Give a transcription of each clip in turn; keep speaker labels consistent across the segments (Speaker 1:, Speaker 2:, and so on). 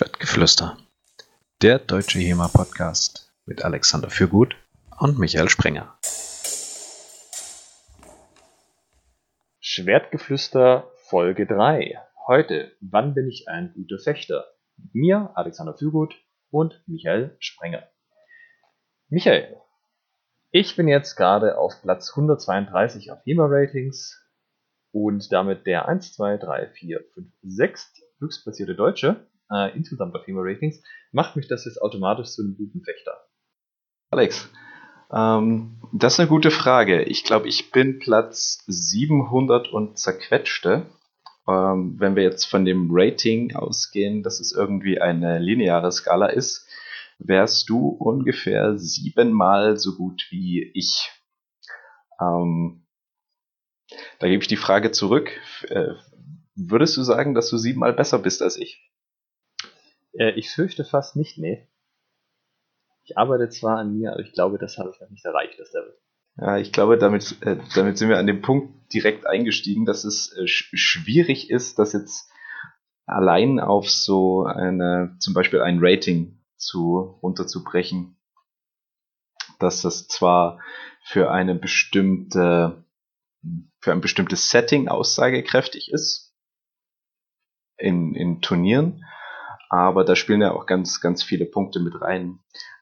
Speaker 1: Schwertgeflüster. Der deutsche HEMA-Podcast mit Alexander Fürgut und Michael Sprenger.
Speaker 2: Schwertgeflüster Folge 3. Heute, wann bin ich ein guter Fechter? Mit mir, Alexander Fürgut und Michael Sprenger. Michael, ich bin jetzt gerade auf Platz 132 auf HEMA-Ratings und damit der 1, 2, 3, 4, 5, 6 höchstplatzierte Deutsche äh, insgesamt auf FEMA-Ratings, macht mich das jetzt automatisch zu einem guten Fechter?
Speaker 3: Alex, ähm, das ist eine gute Frage. Ich glaube, ich bin Platz 700 und zerquetschte. Ähm, wenn wir jetzt von dem Rating ausgehen, dass es irgendwie eine lineare Skala ist, wärst du ungefähr siebenmal so gut wie ich. Ähm, da gebe ich die Frage zurück. Äh, würdest du sagen, dass du siebenmal besser bist als ich?
Speaker 2: Äh, ich fürchte fast nicht, nee. Ich arbeite zwar an mir, aber ich glaube, das habe ich noch nicht erreicht, das Level.
Speaker 3: Ja, ich glaube, damit, äh, damit sind wir an dem Punkt direkt eingestiegen, dass es äh, sch schwierig ist, das jetzt allein auf so eine, zum Beispiel ein Rating zu runterzubrechen. Dass das zwar für eine bestimmte, für ein bestimmtes Setting aussagekräftig ist, in, in Turnieren, aber da spielen ja auch ganz, ganz viele Punkte mit rein.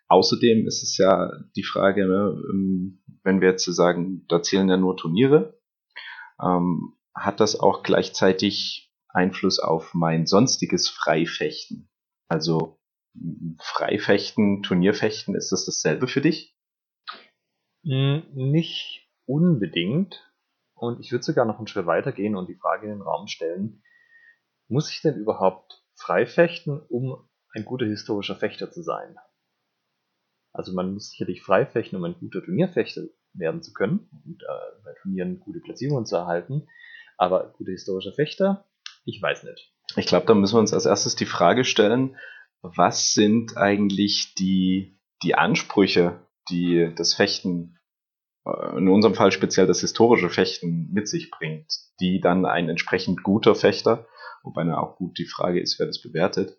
Speaker 3: Außerdem ist es ja die Frage, ne, ähm, wenn wir jetzt sagen, da zählen ja nur Turniere, ähm, hat das auch gleichzeitig Einfluss auf mein sonstiges Freifechten? Also Freifechten, Turnierfechten, ist das dasselbe für dich?
Speaker 2: Hm, nicht unbedingt. Und ich würde sogar noch einen Schritt weiter gehen und die Frage in den Raum stellen, muss ich denn überhaupt freifechten, um ein guter historischer Fechter zu sein. Also man muss sicherlich freifechten, um ein guter Turnierfechter werden zu können und äh, bei Turnieren gute Platzierungen zu erhalten. Aber guter historischer Fechter, ich weiß nicht.
Speaker 3: Ich glaube, da müssen wir uns als erstes die Frage stellen, was sind eigentlich die, die Ansprüche, die das Fechten, in unserem Fall speziell das historische Fechten mit sich bringt, die dann ein entsprechend guter Fechter wobei dann auch gut die Frage ist, wer das bewertet,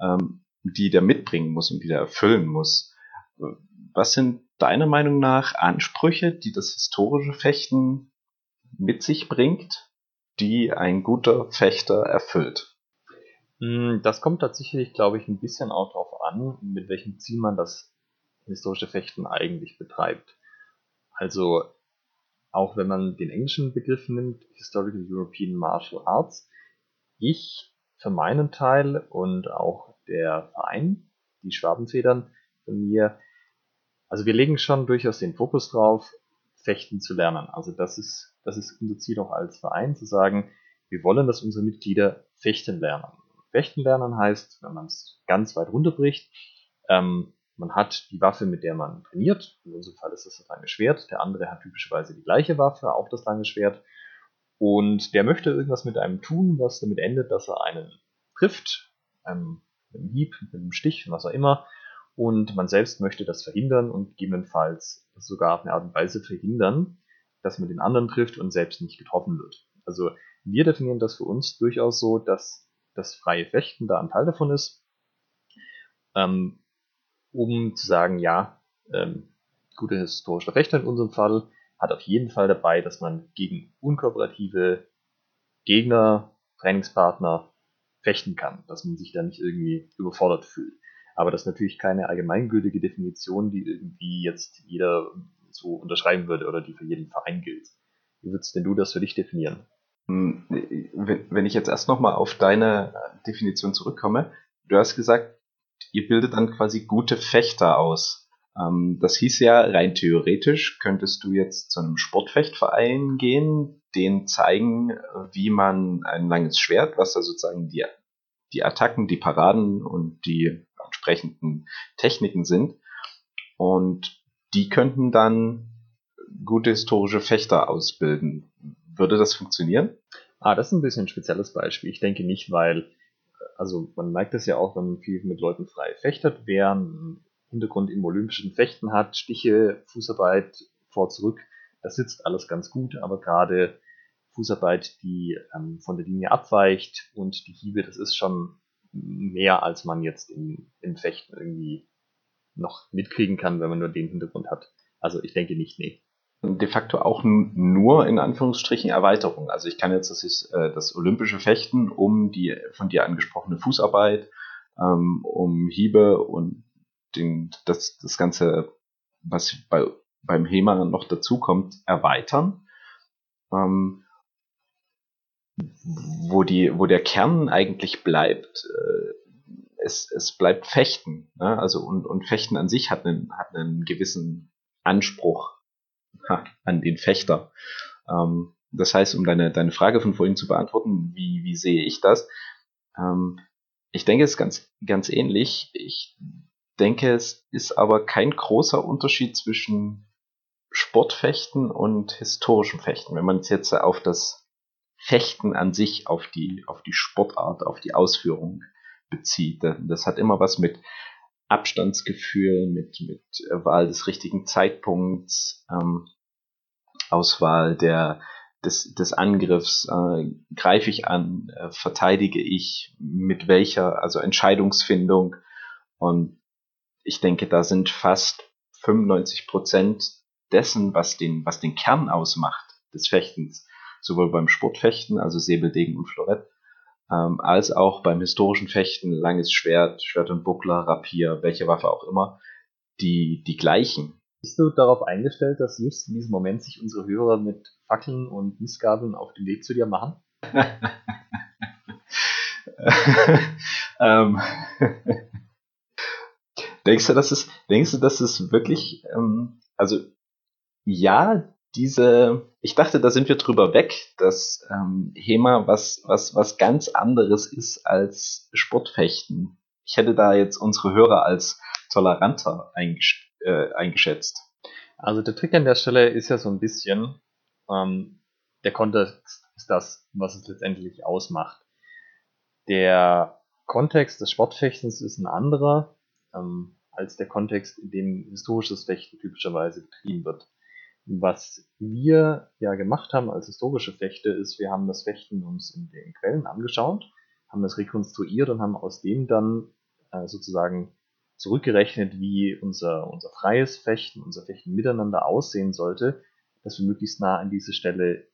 Speaker 3: ähm, die der mitbringen muss und die der erfüllen muss. Was sind deiner Meinung nach Ansprüche, die das historische Fechten mit sich bringt, die ein guter Fechter erfüllt?
Speaker 2: Hm, das kommt tatsächlich, glaube ich, ein bisschen auch darauf an, mit welchem Ziel man das historische Fechten eigentlich betreibt. Also auch wenn man den englischen Begriff nimmt, Historical European Martial Arts, ich für meinen Teil und auch der Verein, die Schwabenfedern von mir, also wir legen schon durchaus den Fokus drauf, fechten zu lernen. Also das ist, das ist unser Ziel auch als Verein, zu sagen, wir wollen, dass unsere Mitglieder fechten lernen. Fechten lernen heißt, wenn man es ganz weit runterbricht, ähm, man hat die Waffe, mit der man trainiert. In unserem Fall ist das das lange Schwert. Der andere hat typischerweise die gleiche Waffe, auch das lange Schwert. Und der möchte irgendwas mit einem tun, was damit endet, dass er einen trifft, ähm, mit einem Hieb, mit einem Stich, was auch immer. Und man selbst möchte das verhindern und gegebenenfalls sogar auf eine Art und Weise verhindern, dass man den anderen trifft und selbst nicht getroffen wird. Also wir definieren das für uns durchaus so, dass das freie Fechten da ein Teil davon ist, ähm, um zu sagen, ja, ähm, gute historische Fechter in unserem Fall, hat auf jeden Fall dabei, dass man gegen unkooperative Gegner, Trainingspartner fechten kann, dass man sich da nicht irgendwie überfordert fühlt. Aber das ist natürlich keine allgemeingültige Definition, die irgendwie jetzt jeder so unterschreiben würde oder die für jeden Verein gilt. Wie würdest denn du das für dich definieren?
Speaker 3: Hm, wenn ich jetzt erst nochmal auf deine Definition zurückkomme, du hast gesagt, ihr bildet dann quasi gute Fechter aus. Ähm, das hieß ja, rein theoretisch könntest du jetzt zu einem Sportfechtverein gehen, denen zeigen, wie man ein langes Schwert, was da sozusagen die, die Attacken, die Paraden und die entsprechenden Techniken sind. Und die könnten dann gute historische Fechter ausbilden. Würde das funktionieren?
Speaker 2: Ah, das ist ein bisschen ein spezielles Beispiel. Ich denke nicht, weil, also man merkt es ja auch, wenn man viel mit Leuten frei fechtet, wer Hintergrund im olympischen Fechten hat, Stiche, Fußarbeit vor, zurück, das sitzt alles ganz gut, aber gerade Fußarbeit, die ähm, von der Linie abweicht und die Hiebe, das ist schon mehr, als man jetzt im, im Fechten irgendwie noch mitkriegen kann, wenn man nur den Hintergrund hat. Also ich denke nicht, nee.
Speaker 3: De facto auch nur in Anführungsstrichen Erweiterung. Also ich kann jetzt das ist äh, das olympische Fechten um die von dir angesprochene Fußarbeit, ähm, um Hiebe und den, das, das Ganze, was bei, beim HEMA noch dazukommt, erweitern. Ähm, wo, die, wo der Kern eigentlich bleibt, äh, es, es bleibt Fechten. Ne? Also und, und Fechten an sich hat einen, hat einen gewissen Anspruch ha, an den Fechter. Ähm, das heißt, um deine, deine Frage von vorhin zu beantworten, wie, wie sehe ich das? Ähm, ich denke, es ist ganz, ganz ähnlich. Ich denke, es ist aber kein großer Unterschied zwischen Sportfechten und historischem Fechten. Wenn man es jetzt auf das Fechten an sich, auf die, auf die Sportart, auf die Ausführung bezieht. Das hat immer was mit Abstandsgefühl, mit, mit Wahl des richtigen Zeitpunkts, ähm, Auswahl der, des, des Angriffs, äh, greife ich an, äh, verteidige ich, mit welcher, also Entscheidungsfindung. Und ich denke, da sind fast 95 Prozent dessen, was den, was den Kern ausmacht des Fechtens, sowohl beim Sportfechten, also Säbeldegen und Florett, ähm, als auch beim historischen Fechten, langes Schwert, Schwert und Buckler, Rapier, welche Waffe auch immer, die, die gleichen.
Speaker 2: Bist du darauf eingestellt, dass just in diesem Moment sich unsere Hörer mit Fackeln und Missgabeln auf den Weg zu dir machen?
Speaker 3: ähm, denkst du, dass es, denkst du, dass es wirklich, ähm, also ja, diese, ich dachte, da sind wir drüber weg, dass ähm, HEMA was, was, was ganz anderes ist als Sportfechten. Ich hätte da jetzt unsere Hörer als toleranter eingesch äh, eingeschätzt.
Speaker 2: Also der Trick an der Stelle ist ja so ein bisschen, ähm, der Kontext ist das, was es letztendlich ausmacht. Der Kontext des Sportfechtens ist ein anderer ähm, als der Kontext, in dem historisches Fechten typischerweise betrieben wird. Was wir ja gemacht haben als historische Fechte, ist, wir haben das Fechten uns in den Quellen angeschaut, haben das rekonstruiert und haben aus dem dann äh, sozusagen zurückgerechnet, wie unser, unser freies Fechten, unser Fechten miteinander aussehen sollte, dass wir möglichst nah an diese Stelle,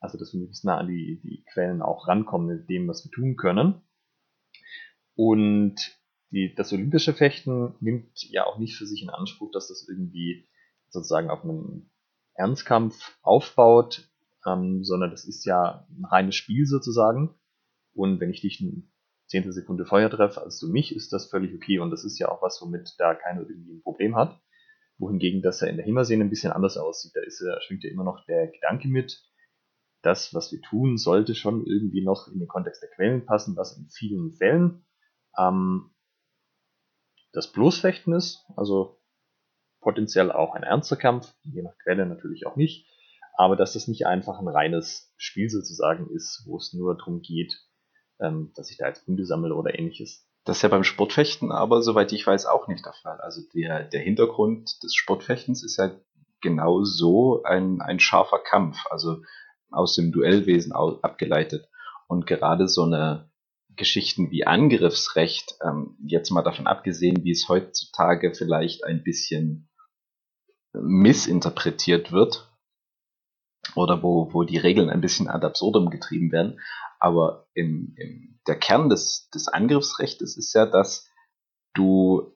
Speaker 2: also dass wir möglichst nah an die, die Quellen auch rankommen mit dem, was wir tun können. Und die, das olympische Fechten nimmt ja auch nicht für sich in Anspruch, dass das irgendwie sozusagen auf einem Ernstkampf aufbaut, ähm, sondern das ist ja ein reines Spiel sozusagen. Und wenn ich dich zehnte Sekunde Feuer treffe als du mich, ist das völlig okay. Und das ist ja auch was, womit da keiner irgendwie ein Problem hat. Wohingegen das ja in der Himmersehne ein bisschen anders aussieht. Da ist, ja, schwingt ja immer noch der Gedanke mit, das, was wir tun, sollte schon irgendwie noch in den Kontext der Quellen passen, was in vielen Fällen ähm, das Bloßfechten ist. Also potenziell auch ein ernster Kampf, je nach Quelle natürlich auch nicht, aber dass das nicht einfach ein reines Spiel sozusagen ist, wo es nur darum geht, ähm, dass ich da jetzt Punkte sammle oder ähnliches.
Speaker 3: Das ist ja beim Sportfechten aber, soweit ich weiß, auch nicht der Fall. Also der, der Hintergrund des Sportfechtens ist ja genau so ein, ein scharfer Kampf, also aus dem Duellwesen abgeleitet. Und gerade so eine Geschichten wie Angriffsrecht, ähm, jetzt mal davon abgesehen, wie es heutzutage vielleicht ein bisschen missinterpretiert wird oder wo, wo die Regeln ein bisschen ad absurdum getrieben werden. Aber im, im, der Kern des, des Angriffsrechts ist ja, dass du,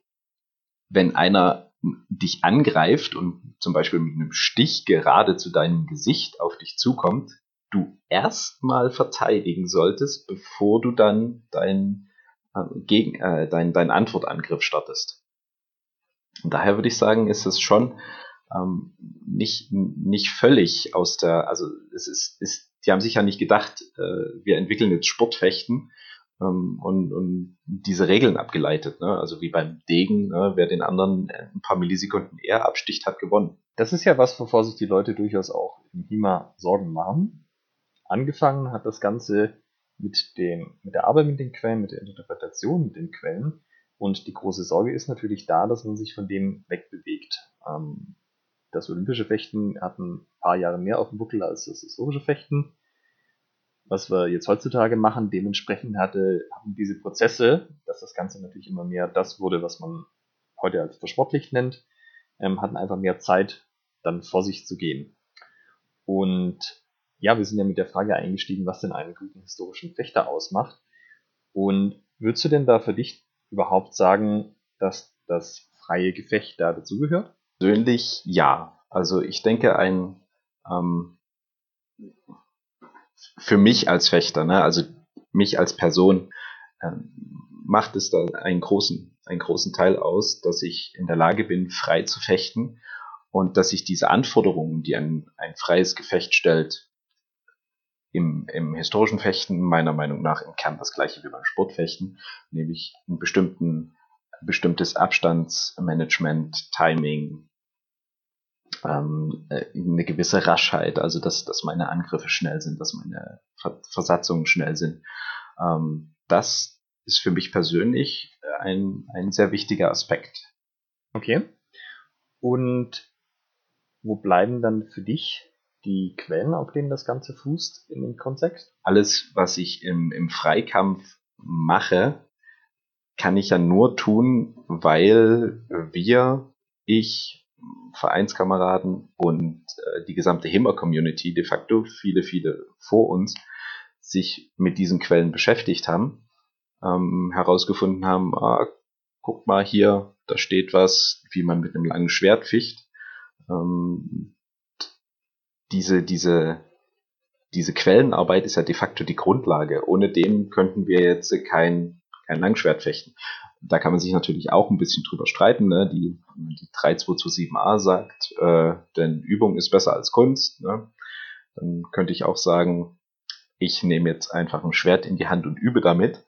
Speaker 3: wenn einer dich angreift und zum Beispiel mit einem Stich gerade zu deinem Gesicht auf dich zukommt, du erstmal verteidigen solltest, bevor du dann dein, äh, gegen, äh, dein, dein Antwortangriff startest. Und daher würde ich sagen, ist es schon ähm, nicht, nicht völlig aus der, also es ist, ist, die haben sich ja nicht gedacht, äh, wir entwickeln jetzt Sportfechten ähm, und, und diese Regeln abgeleitet. Ne? Also wie beim Degen, ne? wer den anderen ein paar Millisekunden eher absticht, hat gewonnen.
Speaker 2: Das ist ja was, wovor sich die Leute durchaus auch im HIMA Sorgen machen. Angefangen hat das Ganze mit, dem, mit der Arbeit mit den Quellen, mit der Interpretation mit den Quellen. Und die große Sorge ist natürlich da, dass man sich von dem wegbewegt. Ähm, das olympische Fechten hat ein paar Jahre mehr auf dem Buckel als das historische Fechten. was wir jetzt heutzutage machen. Dementsprechend hatte, haben diese Prozesse, dass das Ganze natürlich immer mehr das wurde, was man heute als versportlicht nennt, ähm, hatten einfach mehr Zeit, dann vor sich zu gehen. Und ja, wir sind ja mit der Frage eingestiegen, was denn einen guten historischen Fechter ausmacht. Und würdest du denn da für dich überhaupt sagen, dass das freie Gefecht da dazugehört?
Speaker 3: Persönlich ja. Also ich denke, ein ähm, für mich als Fechter, ne, also mich als Person, ähm, macht es da einen großen, einen großen Teil aus, dass ich in der Lage bin, frei zu fechten und dass ich diese Anforderungen, die ein, ein freies Gefecht stellt, im, im historischen Fechten meiner Meinung nach im Kern das gleiche wie beim Sportfechten, nämlich einen bestimmten, bestimmtes Abstandsmanagement, Timing, ähm, äh, eine gewisse Raschheit, also dass, dass meine Angriffe schnell sind, dass meine Versatzungen schnell sind. Ähm, das ist für mich persönlich ein, ein sehr wichtiger Aspekt.
Speaker 2: Okay. Und wo bleiben dann für dich die Quellen, auf denen das Ganze fußt in dem Kontext?
Speaker 3: Alles, was ich im, im Freikampf mache, kann ich ja nur tun, weil wir, ich, Vereinskameraden und äh, die gesamte HEMA-Community, de facto viele, viele vor uns, sich mit diesen Quellen beschäftigt haben, ähm, herausgefunden haben, ah, guck mal hier, da steht was, wie man mit einem langen Schwert ficht. Ähm, diese, diese, diese Quellenarbeit ist ja de facto die Grundlage. Ohne dem könnten wir jetzt kein, kein Langschwert fechten. Da kann man sich natürlich auch ein bisschen drüber streiten. Ne? Die, die 3227a sagt, äh, denn Übung ist besser als Kunst. Ne? Dann könnte ich auch sagen, ich nehme jetzt einfach ein Schwert in die Hand und übe damit.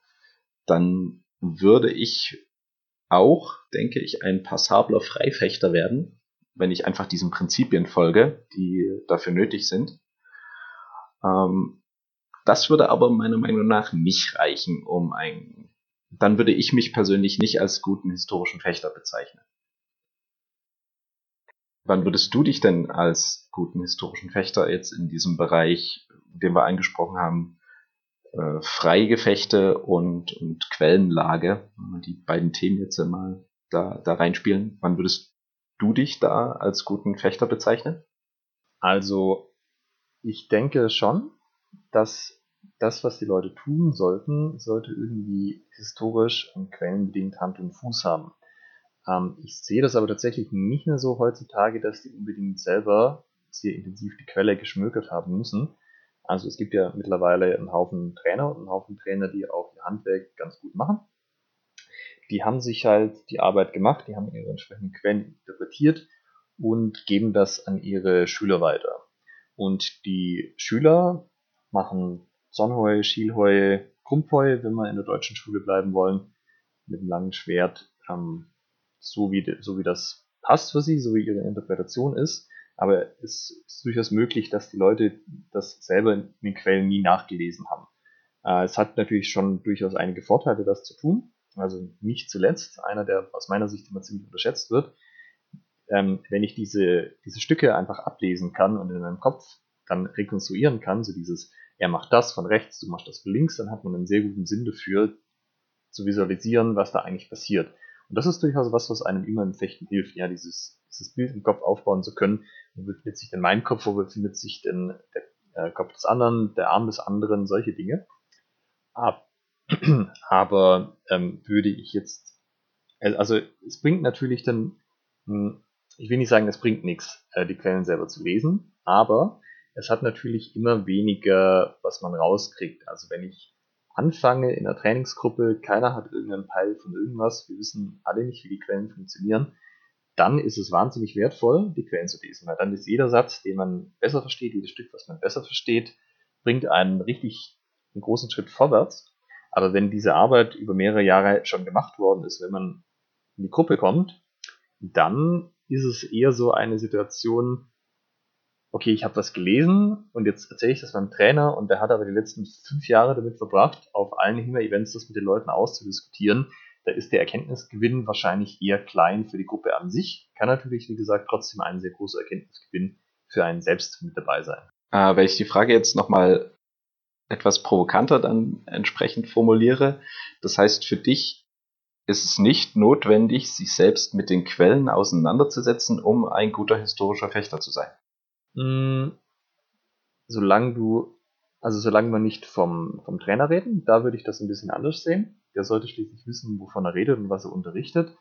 Speaker 3: Dann würde ich auch, denke ich, ein passabler Freifechter werden, wenn ich einfach diesen Prinzipien folge, die dafür nötig sind. Ähm, das würde aber meiner Meinung nach nicht reichen, um ein, dann würde ich mich persönlich nicht als guten historischen Fechter bezeichnen. Wann würdest du dich denn als guten historischen Fechter jetzt in diesem Bereich, den wir angesprochen haben, äh, Freigefechte und, und Quellenlage, die beiden Themen jetzt mal da, da reinspielen, wann würdest du dich da als guten Fechter bezeichnen?
Speaker 2: Also, ich denke schon, dass das, was die Leute tun sollten, sollte irgendwie historisch und quellenbedingt Hand und Fuß haben. Ähm, ich sehe das aber tatsächlich nicht mehr so heutzutage, dass die unbedingt selber sehr intensiv die Quelle geschmökert haben müssen. Also es gibt ja mittlerweile einen Haufen Trainer und einen Haufen Trainer, die auch ihr Handwerk ganz gut machen die haben sich halt die Arbeit gemacht, die haben ihre entsprechenden Quellen interpretiert und geben das an ihre Schüler weiter. Und die Schüler machen Sonnheu, Schielheu, Krumpfheu, wenn wir in der deutschen Schule bleiben wollen, mit einem langen Schwert, ähm, so, wie, so wie das passt für sie, so wie ihre Interpretation ist. Aber es ist durchaus möglich, dass die Leute das selber in den Quellen nie nachgelesen haben. Äh, es hat natürlich schon durchaus einige Vorteile, das zu tun. Also nicht zuletzt, einer, der aus meiner Sicht immer ziemlich unterschätzt wird, ähm, wenn ich diese, diese Stücke einfach ablesen kann und in meinem Kopf dann rekonstruieren kann, so dieses, er macht das von rechts, du machst das von links, dann hat man einen sehr guten Sinn dafür, zu visualisieren, was da eigentlich passiert. Und das ist durchaus was, was einem immer im Fechten hilft, ja, dieses, dieses Bild im Kopf aufbauen zu können. Wo befindet sich denn mein Kopf, wo befindet sich denn der äh, Kopf des anderen, der Arm des anderen, solche Dinge. Aber ähm, würde ich jetzt, also es bringt natürlich dann, hm, ich will nicht sagen, es bringt nichts, äh, die Quellen selber zu lesen, aber es hat natürlich immer weniger, was man rauskriegt. Also wenn ich anfange in einer Trainingsgruppe, keiner hat irgendeinen Peil von irgendwas, wir wissen alle nicht, wie die Quellen funktionieren, dann ist es wahnsinnig wertvoll, die Quellen zu lesen, weil dann ist jeder Satz, den man besser versteht, jedes Stück, was man besser versteht, bringt einen richtig einen großen Schritt vorwärts. Aber wenn diese Arbeit über mehrere Jahre schon gemacht worden ist, wenn man in die Gruppe kommt, dann ist es eher so eine Situation, okay, ich habe was gelesen und jetzt erzähle ich das meinem Trainer und der hat aber die letzten fünf Jahre damit verbracht, auf allen HIMA-Events das mit den Leuten auszudiskutieren. Da ist der Erkenntnisgewinn wahrscheinlich eher klein für die Gruppe an sich, kann natürlich, wie gesagt, trotzdem ein sehr großer Erkenntnisgewinn für einen selbst mit dabei sein.
Speaker 3: Äh, wenn ich die Frage jetzt nochmal etwas provokanter dann entsprechend formuliere. Das heißt, für dich ist es nicht notwendig, sich selbst mit den Quellen auseinanderzusetzen, um ein guter historischer Fechter zu sein.
Speaker 2: Mm, solange du, also solange wir nicht vom, vom Trainer reden, da würde ich das ein bisschen anders sehen. Der sollte schließlich wissen, wovon er redet und was er unterrichtet.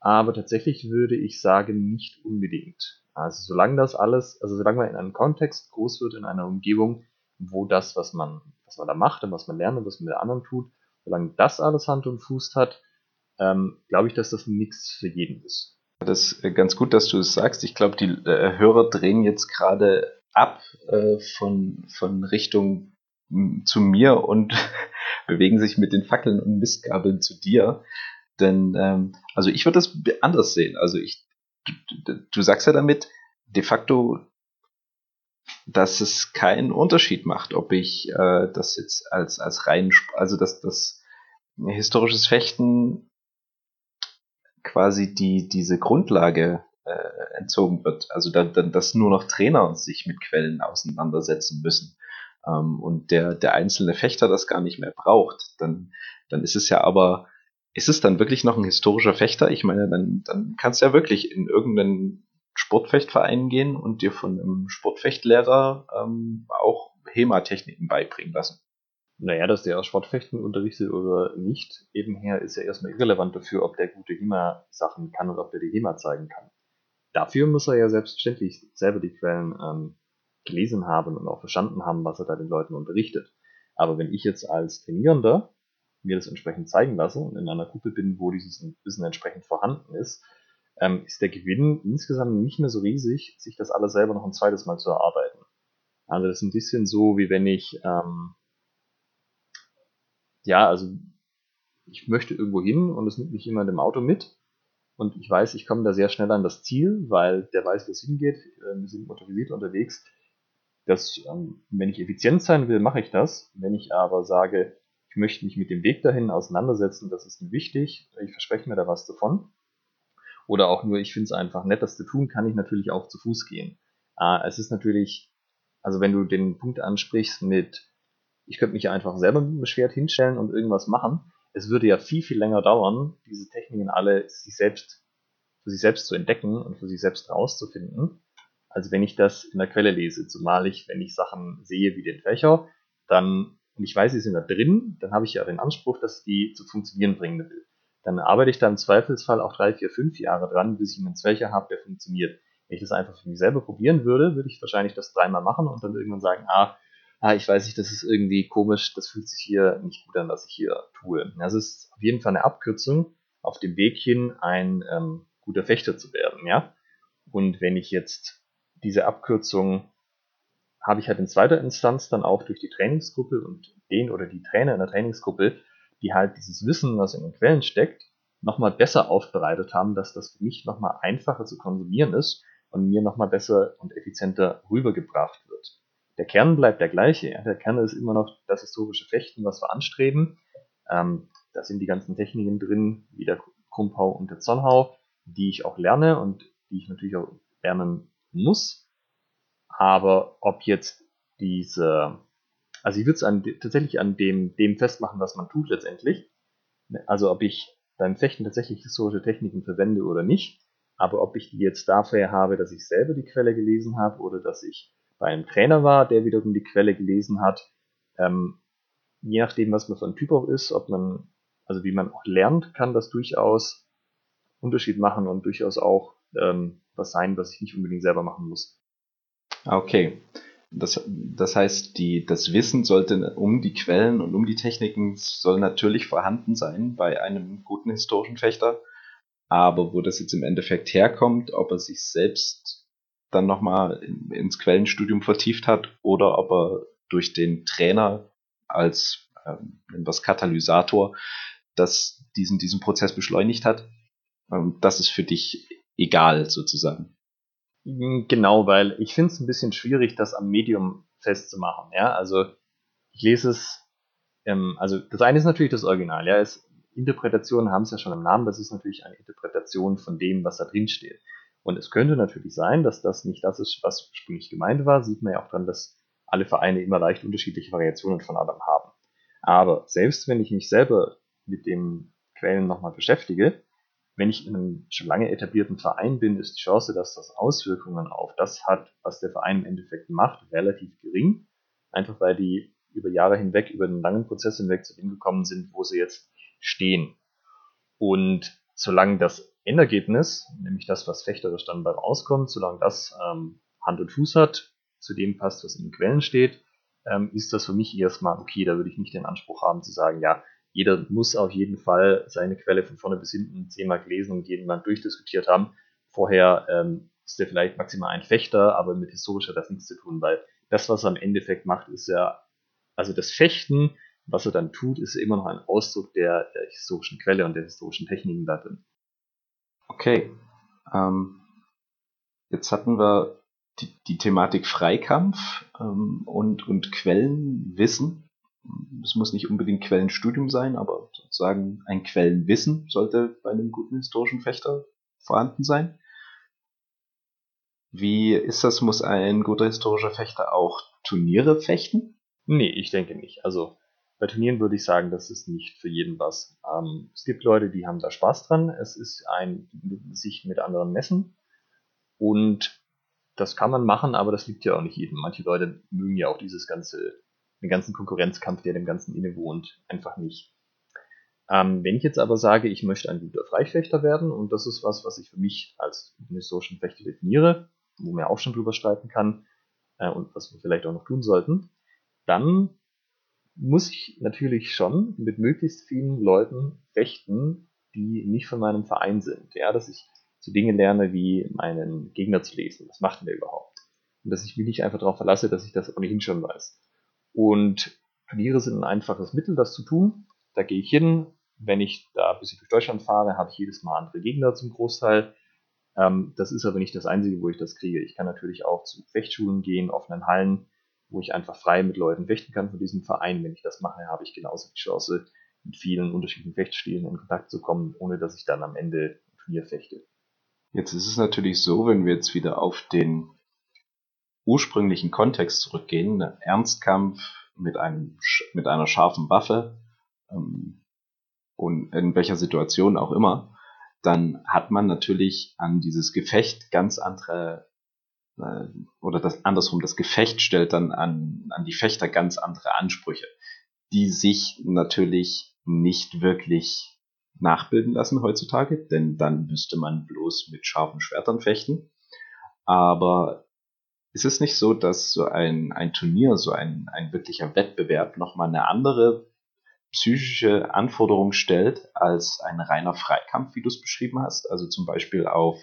Speaker 2: Aber tatsächlich würde ich sagen, nicht unbedingt. Also solange das alles, also solange man in einem Kontext groß wird, in einer Umgebung, wo das, was man, was man da macht und was man lernt und was man mit anderen tut, solange das alles Hand und Fuß hat, ähm, glaube ich, dass das nichts für jeden ist.
Speaker 3: Das ist ganz gut, dass du es sagst. Ich glaube, die äh, Hörer drehen jetzt gerade ab äh, von, von Richtung zu mir und bewegen sich mit den Fackeln und Mistgabeln zu dir. Denn, ähm, also ich würde das anders sehen. Also ich, du, du sagst ja damit de facto, dass es keinen Unterschied macht, ob ich äh, das jetzt als, als rein, also dass das historisches Fechten quasi die, diese Grundlage äh, entzogen wird. Also da, da, dass nur noch Trainer sich mit Quellen auseinandersetzen müssen ähm, und der, der einzelne Fechter das gar nicht mehr braucht, dann, dann ist es ja aber, ist es dann wirklich noch ein historischer Fechter? Ich meine, dann, dann kannst du ja wirklich in irgendeinen Sportfechtverein gehen und dir von einem Sportfechtlehrer ähm, auch HEMA-Techniken beibringen lassen.
Speaker 2: Naja, dass der aus Sportfechten unterrichtet oder nicht, ebenher ist ja erstmal irrelevant dafür, ob der gute HEMA-Sachen kann und ob der die HEMA zeigen kann. Dafür muss er ja selbstverständlich selber die Quellen ähm, gelesen haben und auch verstanden haben, was er da den Leuten unterrichtet. Aber wenn ich jetzt als Trainierender mir das entsprechend zeigen lasse und in einer Gruppe bin, wo dieses Wissen entsprechend vorhanden ist, ähm, ist der Gewinn insgesamt nicht mehr so riesig, sich das alles selber noch ein zweites Mal zu erarbeiten. Also das ist ein bisschen so, wie wenn ich, ähm, ja, also ich möchte irgendwo hin und es nimmt mich jemand im Auto mit und ich weiß, ich komme da sehr schnell an das Ziel, weil der weiß, wo es hingeht. Äh, wir sind motorisiert unterwegs. Das, ähm, wenn ich effizient sein will, mache ich das. Wenn ich aber sage, ich möchte mich mit dem Weg dahin auseinandersetzen, das ist mir wichtig, ich verspreche mir da was davon. Oder auch nur, ich finde es einfach nett, das zu tun, kann ich natürlich auch zu Fuß gehen. Äh, es ist natürlich, also wenn du den Punkt ansprichst mit, ich könnte mich einfach selber mit dem Schwert hinstellen und irgendwas machen, es würde ja viel, viel länger dauern, diese Techniken alle sich selbst, für sich selbst zu entdecken und für sich selbst herauszufinden, als wenn ich das in der Quelle lese. Zumal ich, wenn ich Sachen sehe wie den Fächer, dann, und ich weiß, sie sind da drin, dann habe ich ja den Anspruch, dass die zu funktionieren bringen will. Dann arbeite ich da im Zweifelsfall auch drei, vier, fünf Jahre dran, bis ich einen Fächer habe, der funktioniert. Wenn ich das einfach für mich selber probieren würde, würde ich wahrscheinlich das dreimal machen und dann irgendwann sagen, ah, ah, ich weiß nicht, das ist irgendwie komisch, das fühlt sich hier nicht gut an, was ich hier tue. Das ist auf jeden Fall eine Abkürzung auf dem Weg hin, ein ähm, guter Fechter zu werden, ja. Und wenn ich jetzt diese Abkürzung habe ich halt in zweiter Instanz dann auch durch die Trainingsgruppe und den oder die Trainer in der Trainingsgruppe, die halt dieses Wissen, was in den Quellen steckt, nochmal besser aufbereitet haben, dass das für mich nochmal einfacher zu konsumieren ist und mir nochmal besser und effizienter rübergebracht wird der Kern bleibt der gleiche. Ja. Der Kern ist immer noch das historische Fechten, was wir anstreben. Ähm, da sind die ganzen Techniken drin, wie der Krumpau und der Zonhau, die ich auch lerne und die ich natürlich auch lernen muss. Aber ob jetzt diese, also ich würde es tatsächlich an dem, dem festmachen, was man tut letztendlich. Also ob ich beim Fechten tatsächlich historische Techniken verwende oder nicht. Aber ob ich die jetzt dafür habe, dass ich selber die Quelle gelesen habe oder dass ich bei einem Trainer war, der wiederum die Quelle gelesen hat. Ähm, je nachdem, was man für ein Typ auch ist, ob man, also wie man auch lernt, kann das durchaus Unterschied machen und durchaus auch ähm, was sein, was ich nicht unbedingt selber machen muss.
Speaker 3: Okay. Das, das heißt, die, das Wissen sollte um die Quellen und um die Techniken soll natürlich vorhanden sein bei einem guten historischen Fechter. Aber wo das jetzt im Endeffekt herkommt, ob er sich selbst dann nochmal in, ins Quellenstudium vertieft hat oder ob er durch den Trainer als ähm, was Katalysator das diesen, diesen Prozess beschleunigt hat. Ähm, das ist für dich egal sozusagen.
Speaker 2: Genau, weil ich finde es ein bisschen schwierig, das am Medium festzumachen. Ja, also ich lese es, ähm, also das eine ist natürlich das Original. Ja, Interpretationen haben es ja schon im Namen. Das ist natürlich eine Interpretation von dem, was da drin steht. Und es könnte natürlich sein, dass das nicht das ist, was ursprünglich gemeint war. Sieht man ja auch dann, dass alle Vereine immer leicht unterschiedliche Variationen von allem haben. Aber selbst wenn ich mich selber mit den Quellen nochmal beschäftige, wenn ich in einem schon lange etablierten Verein bin, ist die Chance, dass das Auswirkungen auf das hat, was der Verein im Endeffekt macht, relativ gering. Einfach weil die über Jahre hinweg, über einen langen Prozess hinweg zu dem gekommen sind, wo sie jetzt stehen. Und solange das Endergebnis, nämlich das, was fechterisch dann bei rauskommt, solange das ähm, Hand und Fuß hat, zu dem passt, was in den Quellen steht, ähm, ist das für mich erstmal okay. Da würde ich nicht den Anspruch haben zu sagen, ja, jeder muss auf jeden Fall seine Quelle von vorne bis hinten zehnmal gelesen und jeden Mal durchdiskutiert haben. Vorher ähm, ist der vielleicht maximal ein Fechter, aber mit historisch hat das nichts zu tun, weil das, was er im Endeffekt macht, ist ja, also das Fechten, was er dann tut, ist immer noch ein Ausdruck der, der historischen Quelle und der historischen Techniken da drin.
Speaker 3: Okay. Ähm, jetzt hatten wir die, die Thematik Freikampf ähm, und, und Quellenwissen. Es muss nicht unbedingt Quellenstudium sein, aber sozusagen ein Quellenwissen sollte bei einem guten historischen Fechter vorhanden sein. Wie ist das? Muss ein guter historischer Fechter auch Turniere fechten?
Speaker 2: Nee, ich denke nicht. Also bei Turnieren würde ich sagen, das ist nicht für jeden was. Ähm, es gibt Leute, die haben da Spaß dran. Es ist ein sich mit anderen messen. Und das kann man machen, aber das liegt ja auch nicht jedem. Manche Leute mögen ja auch dieses ganze, den ganzen Konkurrenzkampf, der dem Ganzen innewohnt, einfach nicht. Ähm, wenn ich jetzt aber sage, ich möchte ein guter Freifechter werden, und das ist was, was ich für mich als historischen Fechter definiere, wo man auch schon drüber streiten kann, äh, und was wir vielleicht auch noch tun sollten, dann muss ich natürlich schon mit möglichst vielen Leuten fechten, die nicht von meinem Verein sind. Ja, dass ich so Dinge lerne, wie meinen Gegner zu lesen. Was macht denn der überhaupt? Und dass ich mich nicht einfach darauf verlasse, dass ich das ohnehin schon weiß. Und Turniere sind ein einfaches Mittel, das zu tun. Da gehe ich hin. Wenn ich da bis ich durch Deutschland fahre, habe ich jedes Mal andere Gegner zum Großteil. Ähm, das ist aber nicht das Einzige, wo ich das kriege. Ich kann natürlich auch zu Fechtschulen gehen, offenen Hallen, wo ich einfach frei mit Leuten fechten kann von diesem Verein. Wenn ich das mache, habe ich genauso die Chance, mit vielen unterschiedlichen Fechtstilen in Kontakt zu kommen, ohne dass ich dann am Ende Turnier fechte.
Speaker 3: Jetzt ist es natürlich so, wenn wir jetzt wieder auf den ursprünglichen Kontext zurückgehen, Ernstkampf mit, einem, mit einer scharfen Waffe ähm, und in welcher Situation auch immer, dann hat man natürlich an dieses Gefecht ganz andere oder das andersrum, das Gefecht stellt dann an, an die Fechter ganz andere Ansprüche, die sich natürlich nicht wirklich nachbilden lassen heutzutage, denn dann müsste man bloß mit scharfen Schwertern fechten. Aber ist es nicht so, dass so ein, ein Turnier, so ein, ein wirklicher Wettbewerb nochmal eine andere psychische Anforderung stellt als ein reiner Freikampf, wie du es beschrieben hast? Also zum Beispiel auf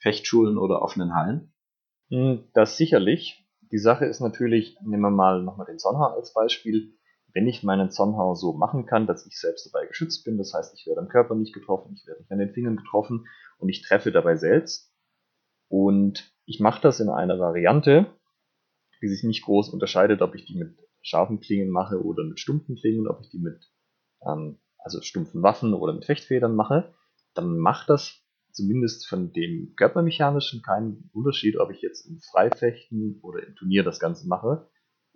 Speaker 3: Fechtschulen oder offenen Hallen?
Speaker 2: Hm, das sicherlich. Die Sache ist natürlich, nehmen wir mal nochmal den Sonhar als Beispiel. Wenn ich meinen Zonhau so machen kann, dass ich selbst dabei geschützt bin, das heißt, ich werde am Körper nicht getroffen, ich werde nicht an den Fingern getroffen und ich treffe dabei selbst. Und ich mache das in einer Variante, die sich nicht groß unterscheidet, ob ich die mit scharfen Klingen mache oder mit stumpfen Klingen, ob ich die mit ähm, also stumpfen Waffen oder mit Fechtfedern mache, dann macht das zumindest von dem körpermechanischen keinen Unterschied, ob ich jetzt im Freifechten oder im Turnier das Ganze mache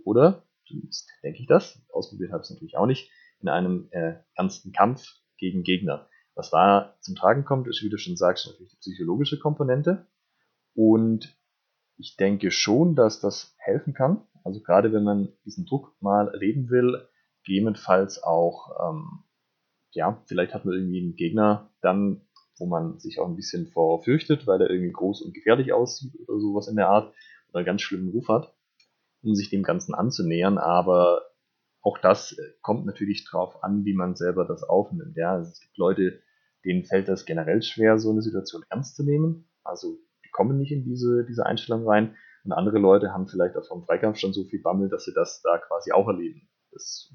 Speaker 2: oder, zumindest denke ich das, ausprobiert habe ich es natürlich auch nicht, in einem äh, ernsten Kampf gegen Gegner. Was da zum Tragen kommt, ist, wie du schon sagst, natürlich die psychologische Komponente. Und ich denke schon, dass das helfen kann. Also gerade wenn man diesen Druck mal erleben will, gegebenenfalls auch, ähm, ja, vielleicht hat man irgendwie einen Gegner dann wo man sich auch ein bisschen vor fürchtet, weil er irgendwie groß und gefährlich aussieht oder sowas in der Art oder einen ganz schlimmen Ruf hat, um sich dem Ganzen anzunähern. Aber auch das kommt natürlich drauf an, wie man selber das aufnimmt. Ja, es gibt Leute, denen fällt das generell schwer, so eine Situation ernst zu nehmen. Also die kommen nicht in diese, diese Einstellung rein. Und andere Leute haben vielleicht auch vom Freikampf schon so viel Bammel, dass sie das da quasi auch erleben. Das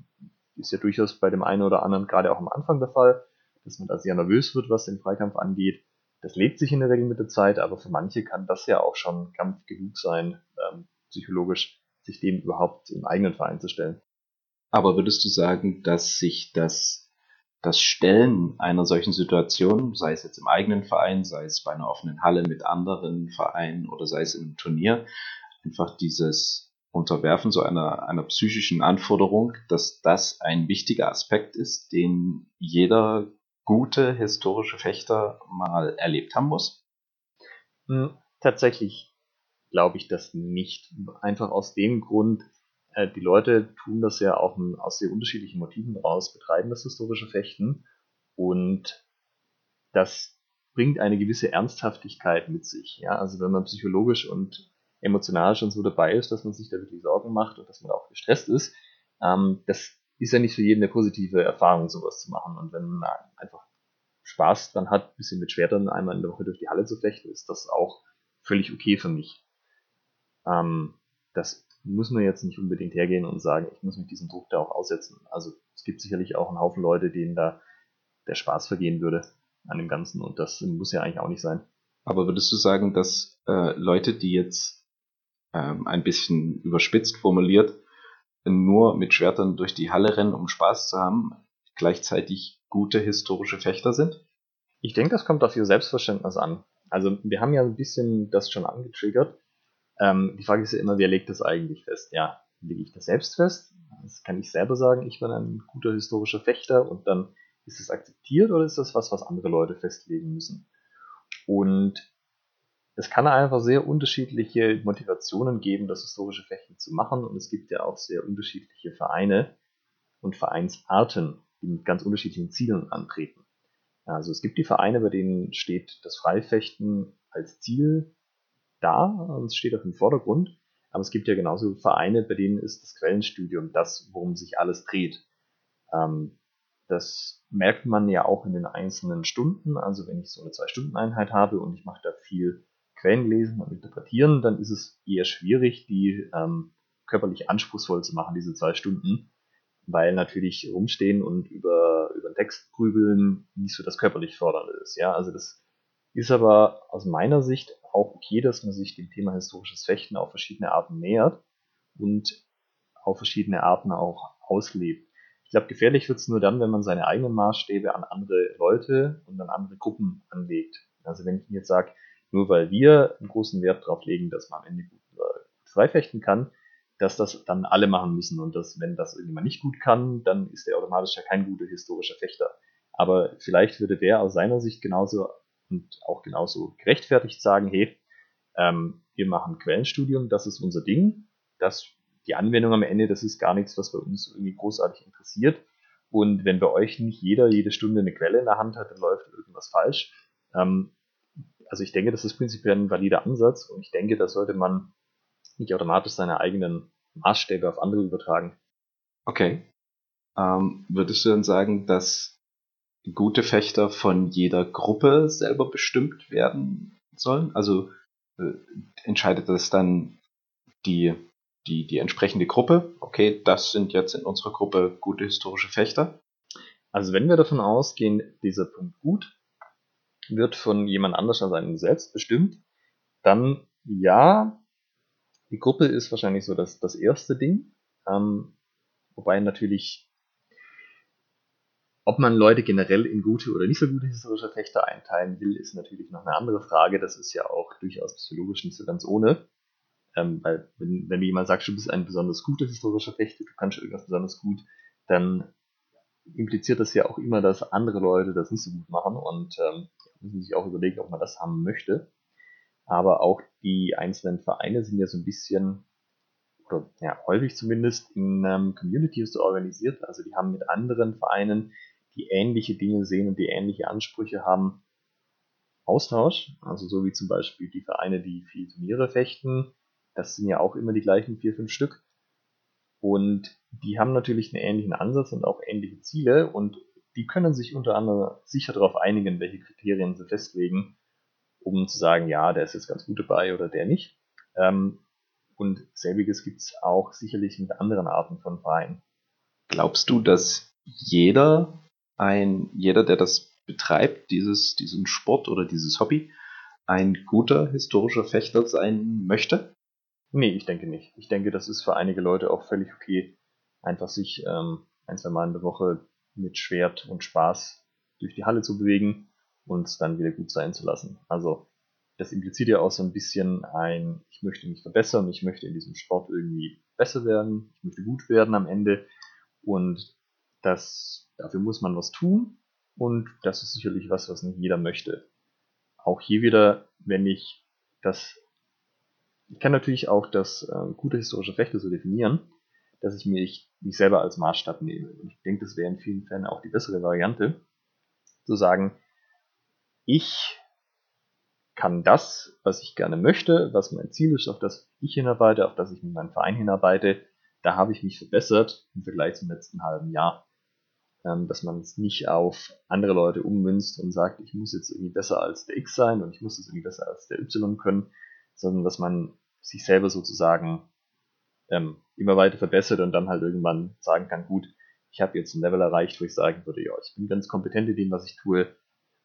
Speaker 2: ist ja durchaus bei dem einen oder anderen gerade auch am Anfang der Fall dass man da sehr nervös wird, was den Freikampf angeht. Das legt sich in der Regel mit der Zeit, aber für manche kann das ja auch schon Kampf genug sein, ähm, psychologisch, sich dem überhaupt im eigenen Verein zu stellen.
Speaker 3: Aber würdest du sagen, dass sich das, das Stellen einer solchen Situation, sei es jetzt im eigenen Verein, sei es bei einer offenen Halle mit anderen Vereinen oder sei es im Turnier, einfach dieses unterwerfen, so einer, einer psychischen Anforderung, dass das ein wichtiger Aspekt ist, den jeder gute historische Fechter mal erlebt haben muss?
Speaker 2: Hm, tatsächlich glaube ich das nicht. Einfach aus dem Grund, äh, die Leute tun das ja auch aus sehr unterschiedlichen Motiven raus, betreiben das historische Fechten und das bringt eine gewisse Ernsthaftigkeit mit sich. Ja? Also wenn man psychologisch und emotional schon so dabei ist, dass man sich da wirklich Sorgen macht und dass man auch gestresst ist, ähm, das ist ja nicht für jeden eine positive Erfahrung, sowas zu machen. Und wenn man einfach Spaß dran hat, ein bisschen mit Schwertern einmal in der Woche durch die Halle zu fechten, ist das auch völlig okay für mich. Ähm, das muss man jetzt nicht unbedingt hergehen und sagen, ich muss mich diesem Druck da auch aussetzen. Also es gibt sicherlich auch einen Haufen Leute, denen da der Spaß vergehen würde an dem Ganzen und das muss ja eigentlich auch nicht sein.
Speaker 3: Aber würdest du sagen, dass äh, Leute, die jetzt ähm, ein bisschen überspitzt formuliert, nur mit Schwertern durch die Halle rennen, um Spaß zu haben, gleichzeitig gute historische Fechter sind?
Speaker 2: Ich denke, das kommt auf ihr Selbstverständnis an. Also wir haben ja ein bisschen das schon angetriggert. Ähm, die Frage ist ja immer, wer legt das eigentlich fest? Ja, lege ich das selbst fest? Das kann ich selber sagen, ich bin ein guter historischer Fechter und dann ist es akzeptiert oder ist das was, was andere Leute festlegen müssen? Und es kann einfach sehr unterschiedliche Motivationen geben, das historische Fechten zu machen und es gibt ja auch sehr unterschiedliche Vereine und Vereinsarten, die mit ganz unterschiedlichen Zielen antreten. Also es gibt die Vereine, bei denen steht das Freifechten als Ziel da und es steht auch im Vordergrund, aber es gibt ja genauso Vereine, bei denen ist das Quellenstudium das, worum sich alles dreht. Ähm, das merkt man ja auch in den einzelnen Stunden. Also wenn ich so eine Zwei-Stunden-Einheit habe und ich mache da viel Quellen lesen und interpretieren, dann ist es eher schwierig, die ähm, körperlich anspruchsvoll zu machen, diese zwei Stunden, weil natürlich rumstehen und über, über den Text grübeln nicht so das körperlich Fördernde ist. Ja, also das ist aber aus meiner Sicht auch okay, dass man sich dem Thema historisches Fechten auf verschiedene Arten nähert und auf verschiedene Arten auch auslebt. Ich glaube, gefährlich wird es nur dann, wenn man seine eigenen Maßstäbe an andere Leute und an andere Gruppen anlegt. Also wenn ich mir jetzt sage, nur weil wir einen großen Wert darauf legen, dass man am Ende gut, äh, freifechten kann, dass das dann alle machen müssen und dass, wenn das irgendjemand nicht gut kann, dann ist er automatisch ja kein guter historischer Fechter. Aber vielleicht würde der aus seiner Sicht genauso und auch genauso gerechtfertigt sagen, hey, ähm, wir machen Quellenstudium, das ist unser Ding, das, die Anwendung am Ende, das ist gar nichts, was bei uns irgendwie großartig interessiert. Und wenn bei euch nicht jeder jede Stunde eine Quelle in der Hand hat, dann läuft irgendwas falsch. Ähm, also ich denke, das ist prinzipiell ein valider Ansatz und ich denke, da sollte man nicht automatisch seine eigenen Maßstäbe auf andere übertragen.
Speaker 3: Okay. Ähm, würdest du dann sagen, dass gute Fechter von jeder Gruppe selber bestimmt werden sollen? Also äh, entscheidet das dann die, die, die entsprechende Gruppe? Okay, das sind jetzt in unserer Gruppe gute historische Fechter.
Speaker 2: Also wenn wir davon ausgehen, dieser Punkt gut wird von jemand anders als einem selbst bestimmt, dann ja, die Gruppe ist wahrscheinlich so das, das erste Ding. Ähm, wobei natürlich, ob man Leute generell in gute oder nicht so gute historische Fechter einteilen will, ist natürlich noch eine andere Frage. Das ist ja auch durchaus psychologisch nicht so ganz ohne. Ähm, weil, wenn, wenn mir jemand sagt, du bist ein besonders guter historischer Fechter, du kannst irgendwas besonders gut, dann impliziert das ja auch immer, dass andere Leute das nicht so gut machen und ähm, müssen sich auch überlegen, ob man das haben möchte. Aber auch die einzelnen Vereine sind ja so ein bisschen, oder ja, häufig zumindest in ähm, Communities organisiert. Also die haben mit anderen Vereinen, die ähnliche Dinge sehen und die ähnliche Ansprüche haben, Austausch. Also so wie zum Beispiel die Vereine, die viel Turniere fechten. Das sind ja auch immer die gleichen vier, fünf Stück. Und die haben natürlich einen ähnlichen Ansatz und auch ähnliche Ziele und die können sich unter anderem sicher darauf einigen, welche Kriterien sie festlegen, um zu sagen, ja, der ist jetzt ganz gut dabei oder der nicht. Ähm, und selbiges gibt es auch sicherlich mit anderen Arten von Vereinen.
Speaker 3: Glaubst du, dass jeder, ein, jeder, der das betreibt, dieses, diesen Sport oder dieses Hobby, ein guter historischer Fechter sein möchte?
Speaker 2: Nee, ich denke nicht. Ich denke, das ist für einige Leute auch völlig okay, einfach sich ähm, ein, zwei Mal in der Woche mit Schwert und Spaß durch die Halle zu bewegen und dann wieder gut sein zu lassen. Also das impliziert ja auch so ein bisschen ein, ich möchte mich verbessern, ich möchte in diesem Sport irgendwie besser werden, ich möchte gut werden am Ende. Und das, dafür muss man was tun. Und das ist sicherlich was, was nicht jeder möchte. Auch hier wieder, wenn ich das, ich kann natürlich auch das äh, gute historische Rechte so definieren, dass ich mich, mich selber als Maßstab nehme. Und ich denke, das wäre in vielen Fällen auch die bessere Variante, zu sagen, ich kann das, was ich gerne möchte, was mein Ziel ist, auf das ich hinarbeite, auf das ich mit meinem Verein hinarbeite, da habe ich mich verbessert im Vergleich zum letzten halben Jahr. Ähm, dass man es nicht auf andere Leute ummünzt und sagt, ich muss jetzt irgendwie besser als der X sein und ich muss jetzt irgendwie besser als der Y können, sondern dass man sich selber sozusagen ähm, immer weiter verbessert und dann halt irgendwann sagen kann, gut, ich habe jetzt ein Level erreicht, wo ich sagen würde, ja, ich bin ganz kompetent in dem, was ich tue.